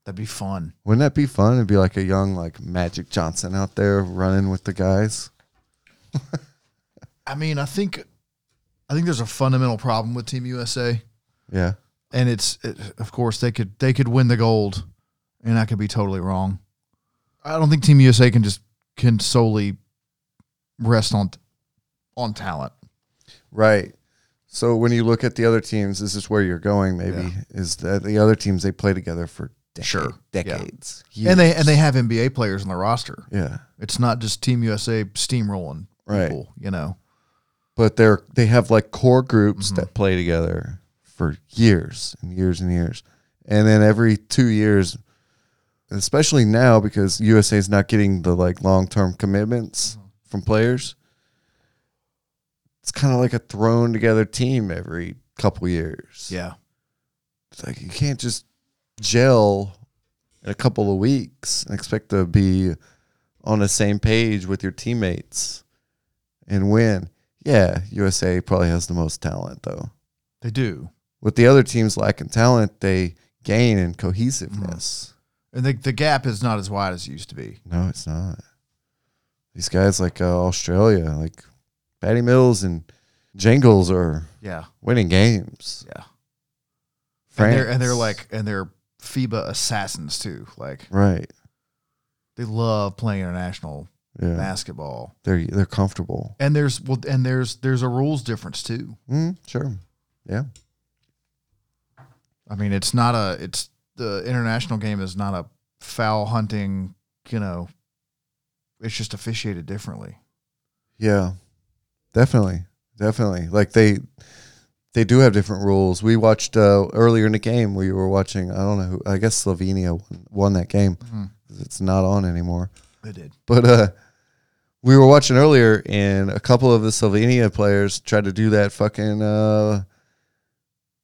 That'd be fun. Wouldn't that be fun? It'd be like a young like Magic Johnson out there running with the guys. I mean, I think I think there's a fundamental problem with Team USA, Yeah. and it's it, of course they could they could win the gold, and I could be totally wrong. I don't think Team USA can just can solely rest on on talent. Right. So when you look at the other teams, this is where you're going maybe, is that the other teams they play together for decade, Sure, yeah. decades. and they and they have NBA players on the roster. yeah, It's not just Team USA steamrolling Right. people, you know. but they're they have like core groups Mm-hmm. that play together for years and years and years, and then every two years, especially now because USA is not getting the like long term commitments Mm-hmm. from players. It's kind of like a thrown together team every couple years. Yeah. It's like you can't just gel in a couple of weeks and expect to be on the same page with your teammates and win. Yeah, USA probably has the most talent though. They do. With the other teams lacking talent, they gain in cohesiveness. And the the gap is not as wide as it used to be. No, it's not. These guys like uh, Australia, like Patty Mills and Jingles are Yeah. winning games. Yeah. France, And they're and they're like and they're FIBA assassins too. Like right. they love playing international Yeah, basketball. they're they're comfortable. And there's well and there's there's a rules difference too. Mm, sure. Yeah. I mean, it's not a it's the international game is not a foul hunting, you know. It's just officiated differently. Yeah, definitely, definitely. Like they, they do have different rules. We watched uh, earlier in the game. We were watching. I don't know. Who, I guess Slovenia won, won that game. Mhm. It's not on anymore. They did. But uh, we were watching earlier, and a couple of the Slovenia players tried to do that fucking uh,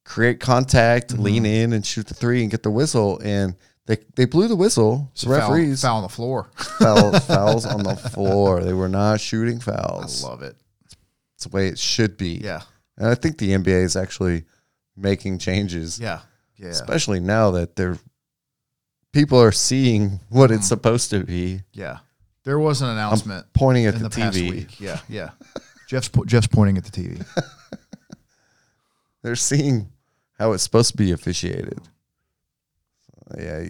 create contact, Mm-hmm. lean in, and shoot the three, and get the whistle. And they they blew the whistle. The a foul- referees foul on the floor. foul, fouls on the floor. They were not shooting fouls. I love it. It's the way it should be. Yeah. And I think the NBA is actually making changes, Yeah. Yeah. especially now that they're people are seeing what Mm. it's supposed to be. Yeah. There was an announcement Pointing at the, the, TV. week. Yeah. Yeah. Jeff's po- Jeff's pointing at the TV. They're seeing how it's supposed to be officiated. So, yeah,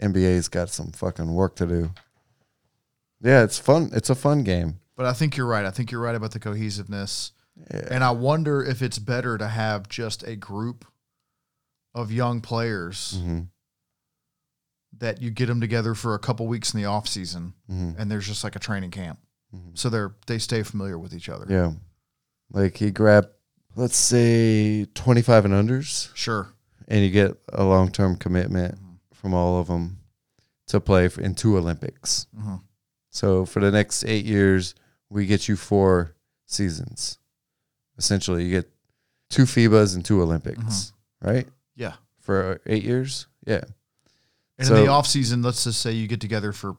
NBA's got some fucking work to do. Yeah, it's fun. It's a fun game. But I think you're right. I think you're right about the cohesiveness. Yeah. And I wonder if it's better to have just a group of young players hmm that you get them together for a couple weeks in the off season hmm and there's just like a training camp. So they're they stay familiar with each other. Yeah. Like he grabbed, let's say, 25 and unders. Sure. and you get a long term commitment from all of them to play in two Olympics. Mhm. So for the next eight years, we get you four seasons. Essentially, you get two FIBAs and two Olympics, right? Yeah. For eight years, yeah, And So- in the off season, let's just say you get together for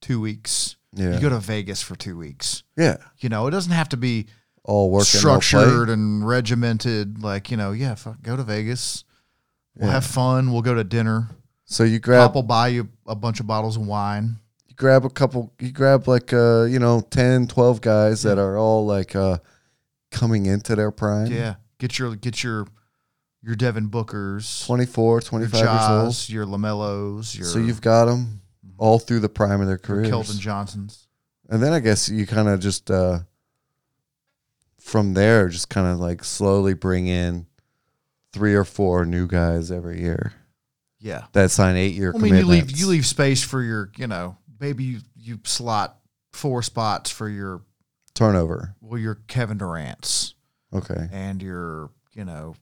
two weeks. yeah, You go to Vegas for two weeks. yeah. You know, it doesn't have to be All work all structured and regimented. Like, you know, yeah, fuck, go to Vegas. We'll Yeah. have fun. We'll go to dinner. So you grab Pop will buy you a bunch of bottles of wine. you grab a couple you grab like uh you know 10 12 guys that are all like uh coming into their prime Yeah. Get your get your your Devin Bookers, 24 your 25 years old your LaMelos, your, so you've got them all through the prime of their your careers Keldon Johnsons. and then i guess you kind of just uh from there just kind of like slowly bring in three or four new guys every year Yeah. that sign eight year I mean, you leave you leave space for your, you know, maybe you, you slot four spots for your turnover well, you're Kevin Durant's okay and you're, you know,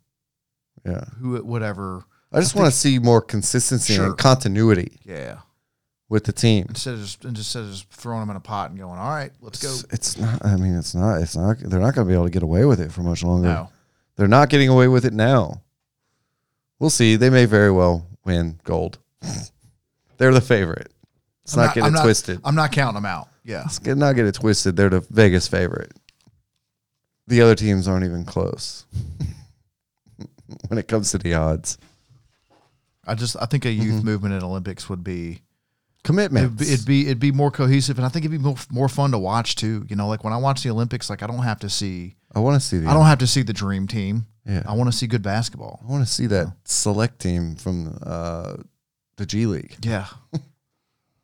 yeah who whatever. i just want to see more consistency Sure. and continuity Yeah. with the team Instead of just instead of just throwing them in a pot and going, all right, let's go. It's, it's not. I mean, it's not. It's not. They're not going to be able to get away with it for much longer. No. They're not getting away with it now. We'll see. They may very well win gold. they're the favorite. Let's I'm not, get I'm it twisted. I'm not counting them out. Yeah. Let's get, not get it twisted. They're the Vegas favorite. The other teams aren't even close when it comes to the odds. I just I think a youth Mm-hmm. movement in Olympics would be Commitment. it'd be, it'd be it'd be more cohesive, and I think it'd be more, more fun to watch too. You know, like when I watch the Olympics, like I don't have to see I want to see the. I don't have to see the dream team. Yeah. I want to see good basketball. I want to see that select team from uh, the G League, Yeah.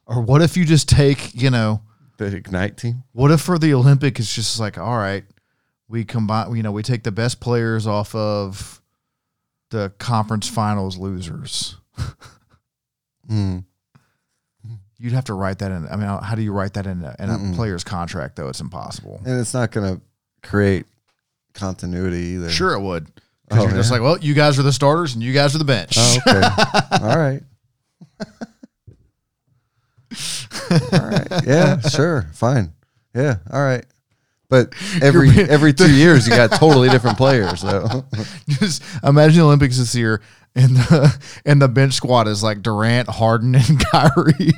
or what if you just take you know the Ignite team. what if for the Olympic it's just like all right, we combine you know we take the best players off of the conference finals losers. Mm. You'd have to write that in. I mean, how do you write that in a, in a player's contract? Though it's impossible. And it's not going to create continuity either. Sure, it would. Because Oh, you're just like, well, you guys are the starters and you guys are the bench. Oh, okay. All right. All right. Yeah, sure. Fine. Yeah. All right. But every every two years you got totally different players though. just imagine the Olympics this year, and the and the bench squad is like Durant, Harden, and Kyrie.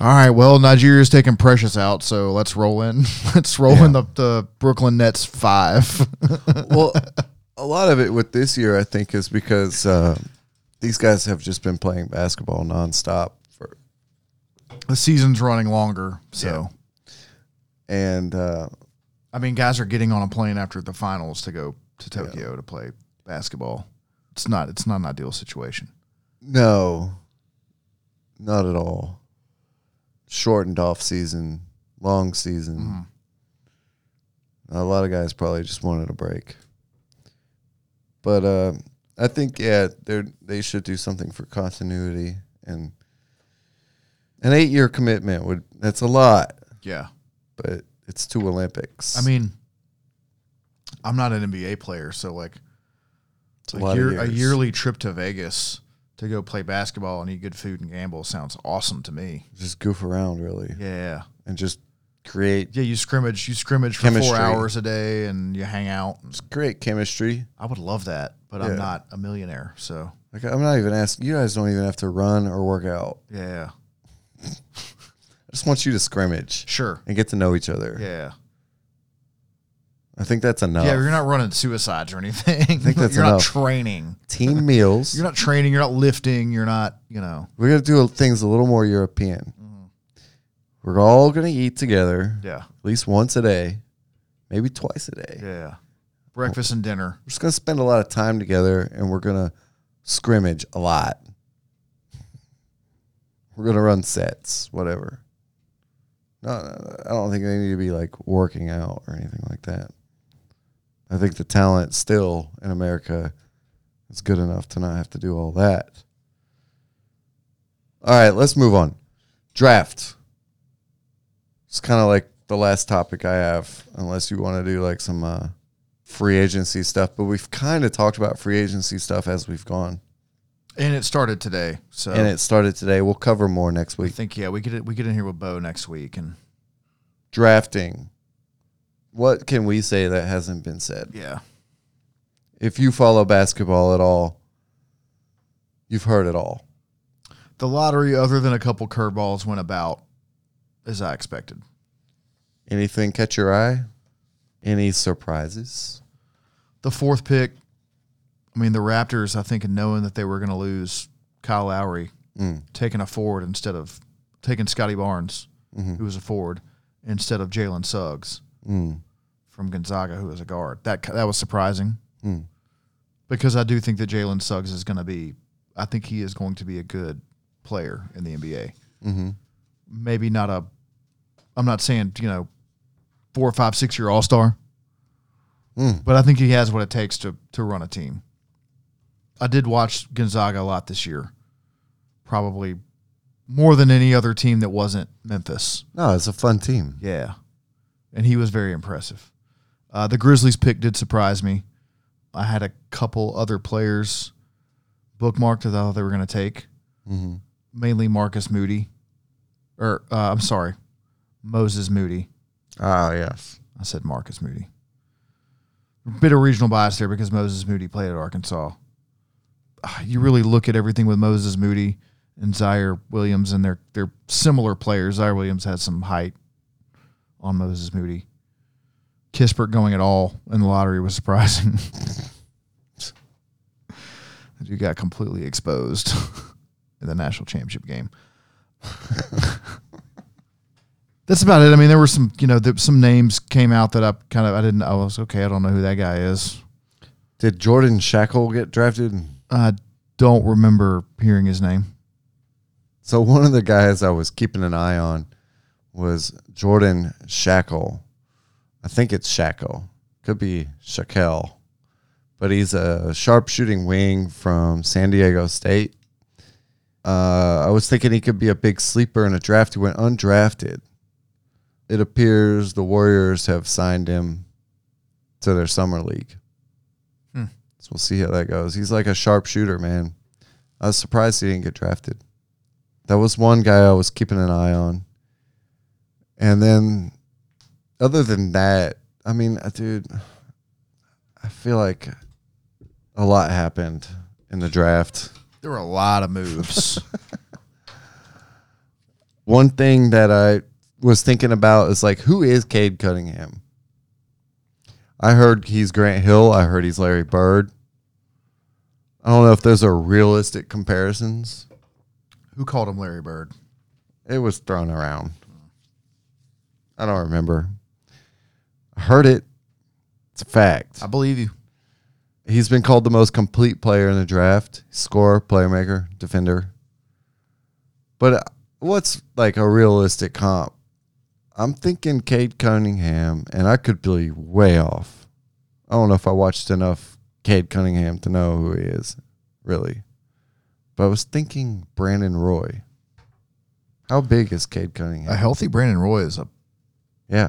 All right, well, Nigeria's taking Precious out, so let's roll in. Let's roll in the, the Brooklyn Nets five. well, a lot of it with this year I think is because uh, these guys have just been playing basketball nonstop for the season's running longer, so and uh, I mean, guys are getting on a plane after the finals to go to Tokyo to play basketball. It's not it's not an ideal situation. no, not at all. Shortened off season, long season. A lot of guys probably just wanted a break. But uh, I think yeah, they they should do something for continuity and an eight year commitment would that's a lot, Yeah. but it's two Olympics. I mean, I'm not an NBA player, so like it's a, year, a yearly trip to Vegas to go play basketball and eat good food and gamble sounds awesome to me. just goof around really Yeah. and just create Yeah, you scrimmage, you scrimmage for Chemistry. four hours a day and you hang out. It's great chemistry. I would love that, but Yeah. I'm not a millionaire, so Like I'm not even asking you guys don't even have to run or work out. yeah. I just want you to scrimmage Sure. and get to know each other. Yeah. I think that's enough. Yeah, you're not running suicides or anything. I think that's you're enough. not training. Team meals. You're not training. You're not lifting. You're not, you know. We're gonna do things a little more European. We're all gonna eat together Yeah. at least once a day, maybe twice a day. Yeah. Breakfast and dinner. We're just gonna spend a lot of time together, and we're gonna scrimmage a lot. We're gonna run sets, whatever. No, I don't think they need to be like working out or anything like that. I think the talent still in America is good enough to not have to do all that. All right, let's move on. Draft. It's kind of like the last topic I have, unless you want to do like some uh, free agency stuff. But we've kind of talked about free agency stuff as we've gone, And it started today. So and it started today. We'll cover more next week. I think, yeah, we get we get in here with Bo next week. And Drafting. What can we say that hasn't been said? yeah. If you follow basketball at all, you've heard it all. The lottery, other than a couple curveballs, went about as I expected. Anything catch your eye? Any surprises? The fourth pick, I mean, the Raptors, I think, knowing that they were going to lose Kyle Lowry, Mm. taking a forward instead of taking Scottie Barnes, Mhm. who was a forward, instead of Jalen Suggs Mm. from Gonzaga, who was a guard. That that was surprising Mm. because I do think that Jalen Suggs is going to be. I think he is going to be a good player in the NBA. hmm Maybe not a. I'm not saying you know, four or five six year All Star, Mm. but I think he has what it takes to to run a team. I did watch Gonzaga a lot this year, probably more than any other team that wasn't Memphis. No, it's a fun team. Yeah, and he was very impressive. Uh, the Grizzlies pick did surprise me. I had a couple other players bookmarked that I thought they were going to take, hmm mainly Marcus Moody, or uh, I'm sorry, Moses Moody. Ah, yes. I said Marcus Moody. Bit of regional bias there because Moses Moody played at Arkansas. Ah, You really look at everything with Moses Moody and Ziaire Williams, and they're they're similar players. Ziaire Williams has some height on Moses Moody. Kispert going at all in the lottery was surprising. you got completely exposed in the national championship game. That's about it. I mean, there were some, you know, there, some names came out that I kind of I didn't. I was okay. I don't know who that guy is. Did Jordan Schakel get drafted? I don't remember hearing his name. So one of the guys I was keeping an eye on was Jordan Schakel. I think it's Shackle. Could be Shaquille. but he's a sharpshooting wing from San Diego State. Uh, I was thinking he could be a big sleeper in a draft. He went undrafted. It appears the Warriors have signed him to their summer league. Hmm. So we'll see how that goes. He's like a sharpshooter, man. I was surprised he didn't get drafted. That was one guy I was keeping an eye on. And then, other than that, I mean, uh, dude, I feel like a lot happened in the draft. There were a lot of moves. One thing that I was thinking about is like, who is Cade Cunningham? I heard he's Grant Hill. I heard he's Larry Bird. I don't know if those are realistic comparisons. Who called him Larry Bird? It was thrown around. I don't remember. I heard it. It's a fact. I believe you. He's been called the most complete player in the draft. Scorer, playmaker, defender. But uh, what's like a realistic comp? I'm thinking Cade Cunningham, and I could be way off. I don't know if I watched enough Cade Cunningham to know who he is, really. But I was thinking Brandon Roy. How big is Cade Cunningham? A healthy Brandon Roy is a. yeah.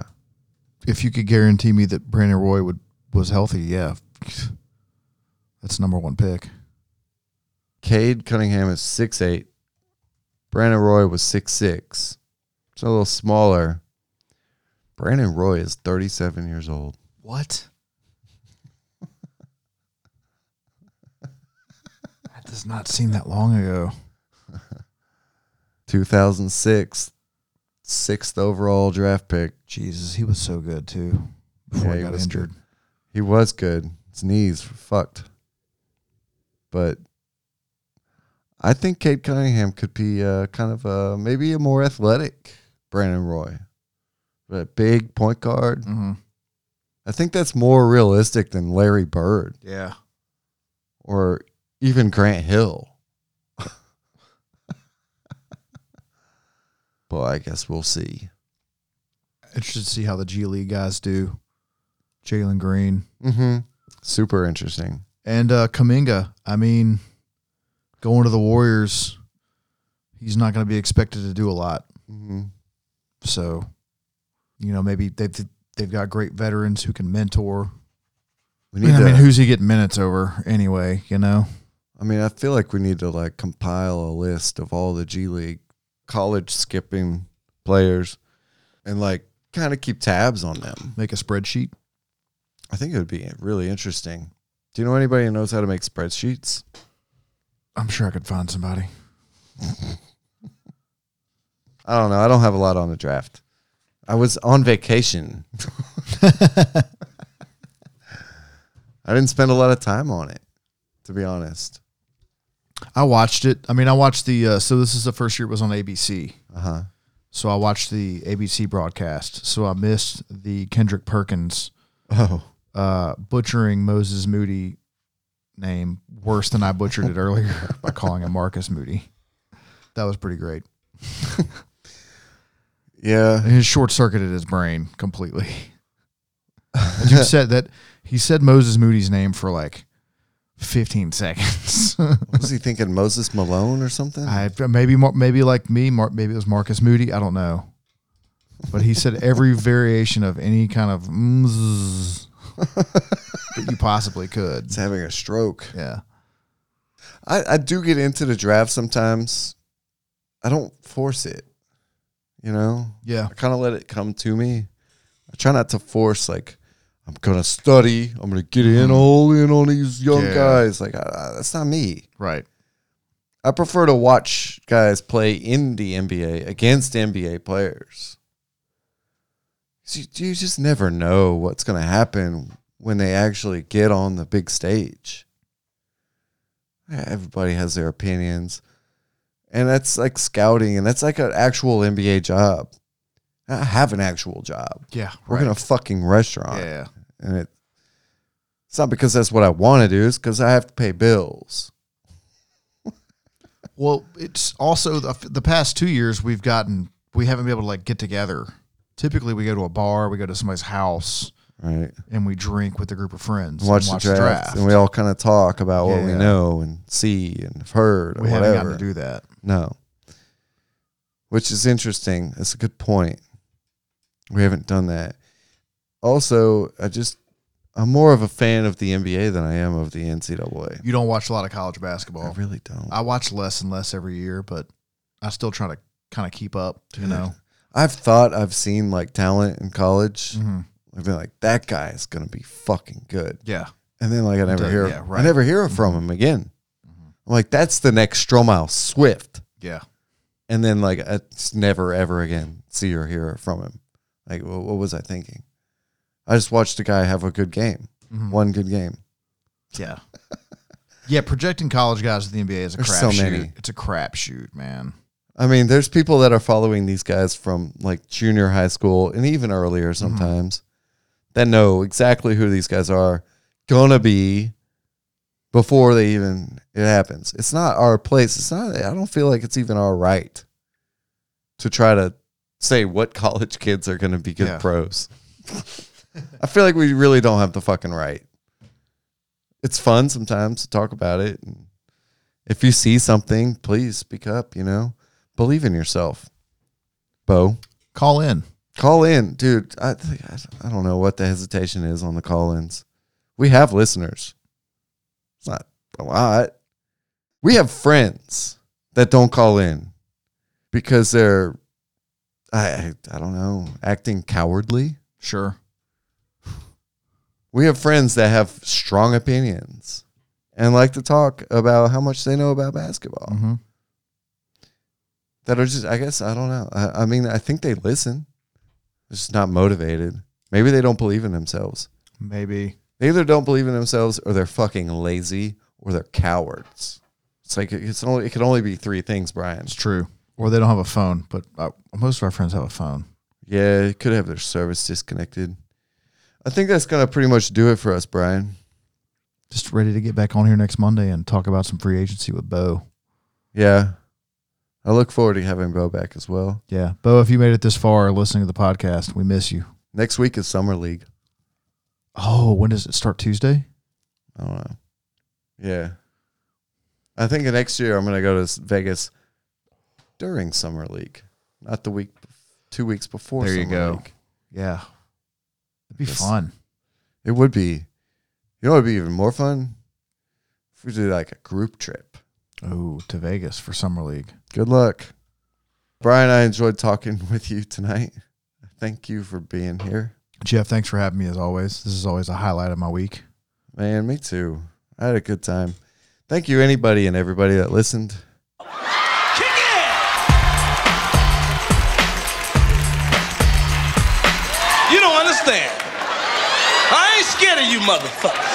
If you could guarantee me that Brandon Roy would was healthy, yeah, that's number one pick. Cade Cunningham is six eight. Brandon Roy was six six. It's a little smaller. Brandon Roy is 37 years old. What? that does not seem that long ago. 2006, sixth overall draft pick. Jesus, he was so good too. Before Yeah, he he got was injured. He was good. His knees were fucked. But I think Cade Cunningham could be uh, kind of a, maybe a more athletic Brandon Roy. But big point guard. Mm-hmm. I think that's more realistic than Larry Bird Yeah. or even Grant Hill. but I guess we'll see. Interested to see how the G League guys do. Jalen Green Mm-hmm. Super interesting. and uh, Kuminga. I mean, going to the Warriors, he's not going to be expected to do a lot. Mm-hmm. So, you know, maybe they've they've got great veterans who can mentor. We need I to, mean, who's he getting minutes over anyway? You know, I mean, I feel like we need to like compile a list of all the G League college skipping players and like kind of keep tabs on them. make a spreadsheet. I think it would be really interesting. Do you know anybody who knows how to make spreadsheets? I'm sure I could find somebody. I don't know. I don't have a lot on the draft. I was on vacation. I didn't spend a lot of time on it, to be honest. I watched it. I mean, I watched the. Uh, so this is the first year it was on ABC. Uh huh. So I watched the ABC broadcast. So I missed the Kendrick Perkins Oh, uh, butchering Moses Moody name worse than I butchered it earlier by calling him Marcus Moody. That was pretty great. yeah. And short circuited his brain completely. You said that he said Moses Moody's name for like 15 seconds. Was he thinking Moses Malone or something? I maybe maybe like me, maybe it was Marcus Moody. I don't know, but he said every variation of any kind of that you possibly could. It's having a stroke. Yeah, I, I do get into the draft sometimes. I don't force it. You know? yeah, I kind of let it come to me. I try not to force like I'm gonna study. I'm gonna get in all in on these young Mm-hmm. Yeah. guys. Like I, that's not me. right. I prefer to watch guys play in the NBA against NBA players. You, you just never know what's gonna happen when they actually get on the big stage. Everybody has their opinions, and that's like scouting, and that's like an actual NBA job. I have an actual job. Yeah, right. in a fucking restaurant, yeah. and it. It's not because that's what I want to do. It's because I have to pay bills. Well, it's also the, the past two years we've gotten we haven't been able to like get together. Typically, we go to a bar, we go to somebody's house, Right. and we drink with a group of friends. and Watch, the, draft, and we all kind of talk about what we know and see and have heard we haven't gotten to do that. No. Which is interesting. That's a good point. We haven't done that. Also, I just I'm more of a fan of the NBA than I am of the NCAA. You don't watch a lot of college basketball. I really don't. I watch less and less every year, but I still try to kind of keep up. You know, I've thought I've seen like talent in college. mm-hmm. I've been like, that guy is gonna be fucking good. yeah, And then like I never hear yeah, I never hear from him again. I'm like, that's the next Stromile Swift. yeah. and then like it's never ever again see or hear from him. Like, wh- what was I thinking? I just watched a guy have a good game, Mhm. one good game. Yeah. yeah, projecting college guys to the NBA is a There's crap so shoot. It's a crap shoot, man. I mean, there's people that are following these guys from like junior high school and even earlier sometimes that know exactly who these guys are gonna be before they even it happens. It's not our place. It's not. I don't feel like it's even our right to try to say what college kids are gonna be good Yeah. pros. I feel like we really don't have the fucking right. It's fun sometimes to talk about it. And if you see something, please speak up, you know? Believe in yourself. Bo, Call in. call in. Dude, I, I don't know what the hesitation is on the call ins. We have listeners. It's not a lot. We have friends that don't call in because they're, I, I, don't know, acting cowardly. Sure. We have friends that have strong opinions and like to talk about how much they know about basketball. Mm-hmm. That are just, I guess, I don't know. I, I mean, I think they listen, They're just not motivated. Maybe they don't believe in themselves. Maybe. They either don't believe in themselves or they're fucking lazy or they're cowards. It's like it's only it can only be three things, Brian. It's true. Or they don't have a phone, but uh, most of our friends have a phone. Yeah, it could have their service disconnected. I think that's gonna pretty much do it for us, Brian. Just ready to get back on here next Monday and talk about some free agency with Bo. Yeah, I look forward to having Bo back as well. Yeah. Bo, if you made it this far listening to the podcast, we miss you. Next week is summer league. Oh, when does it start? Tuesday? I don't know. Yeah, I think next year I'm gonna go to Vegas during summer league, not the week, two weeks before. There you summer go. league. Yeah. It'd be Yes. fun. It would be. You know, what would be even more fun if we did like a group trip. Oh, to Vegas for Summer League. Good luck, Brian. I enjoyed talking with you tonight. Thank you for being here, Jeff, thanks for having me as always. This is always a highlight of my week. man. Me too. I had a good time. Thank you, anybody and everybody that listened. You don't understand. I ain't scared of you motherfuckers.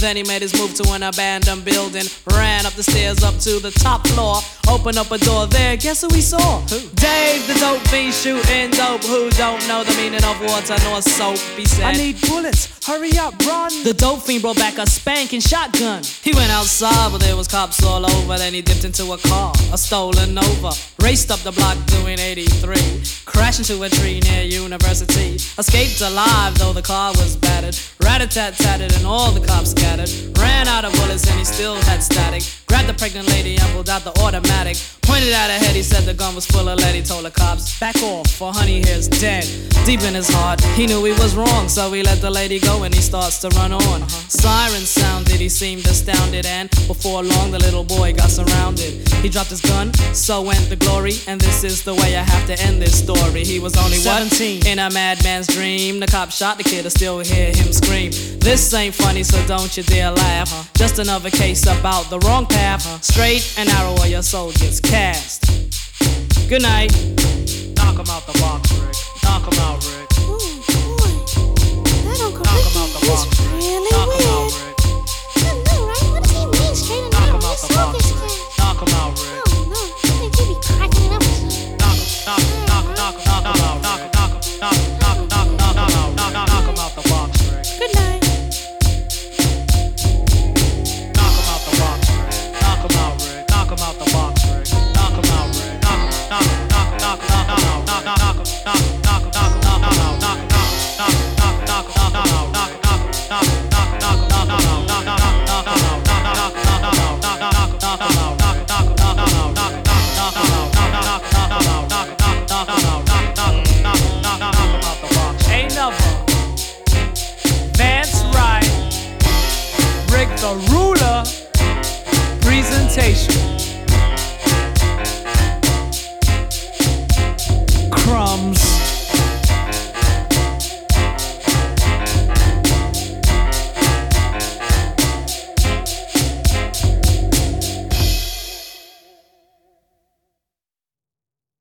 Then he made his move to an abandoned building, ran up the stairs up to the top floor, opened up a door there. Guess who he saw? Who? Dave the dope fiend shooting dope. Who don't know the meaning of water nor soap? He said, I need bullets. Hurry up, run. The dope fiend brought back a spanking shotgun. He went outside, but there was cops all over. Then he dipped into a car, a stolen Nova, raced up the block doing 83, crashed into a tree near University, escaped alive though the car was battered, rat a tat tatted, and all the cops got. Ran out of bullets and he still had static. Grabbed the pregnant lady and pulled out the automatic. Pointed at her head, he said the gun was full of lead. He told the cops, back off, for honey here's dead. Deep in his heart, he knew he was wrong, so he let the lady go and he starts to run on. Sirens sounded, he seemed astounded, and before long the little boy got surrounded. He dropped his gun, so went the glory, and this is the way I have to end this story. He was only 17 what? in a madman's dream. The cop shot the kid, I still hear him scream. This ain't funny, so don't you your dear laugh. Huh? Just another case about the wrong path. Huh? Straight and narrow are your soldiers cast. Good night. Knock out the box, Rick. Knock out, Rick. That Knock really weird. I know, right? What does he mean, straight and narrow? Him out, Rick. Knock him out, Rick. Oh, no. I think he'd be cracking up. Knock, knock. the ruler presentation. Crumbs.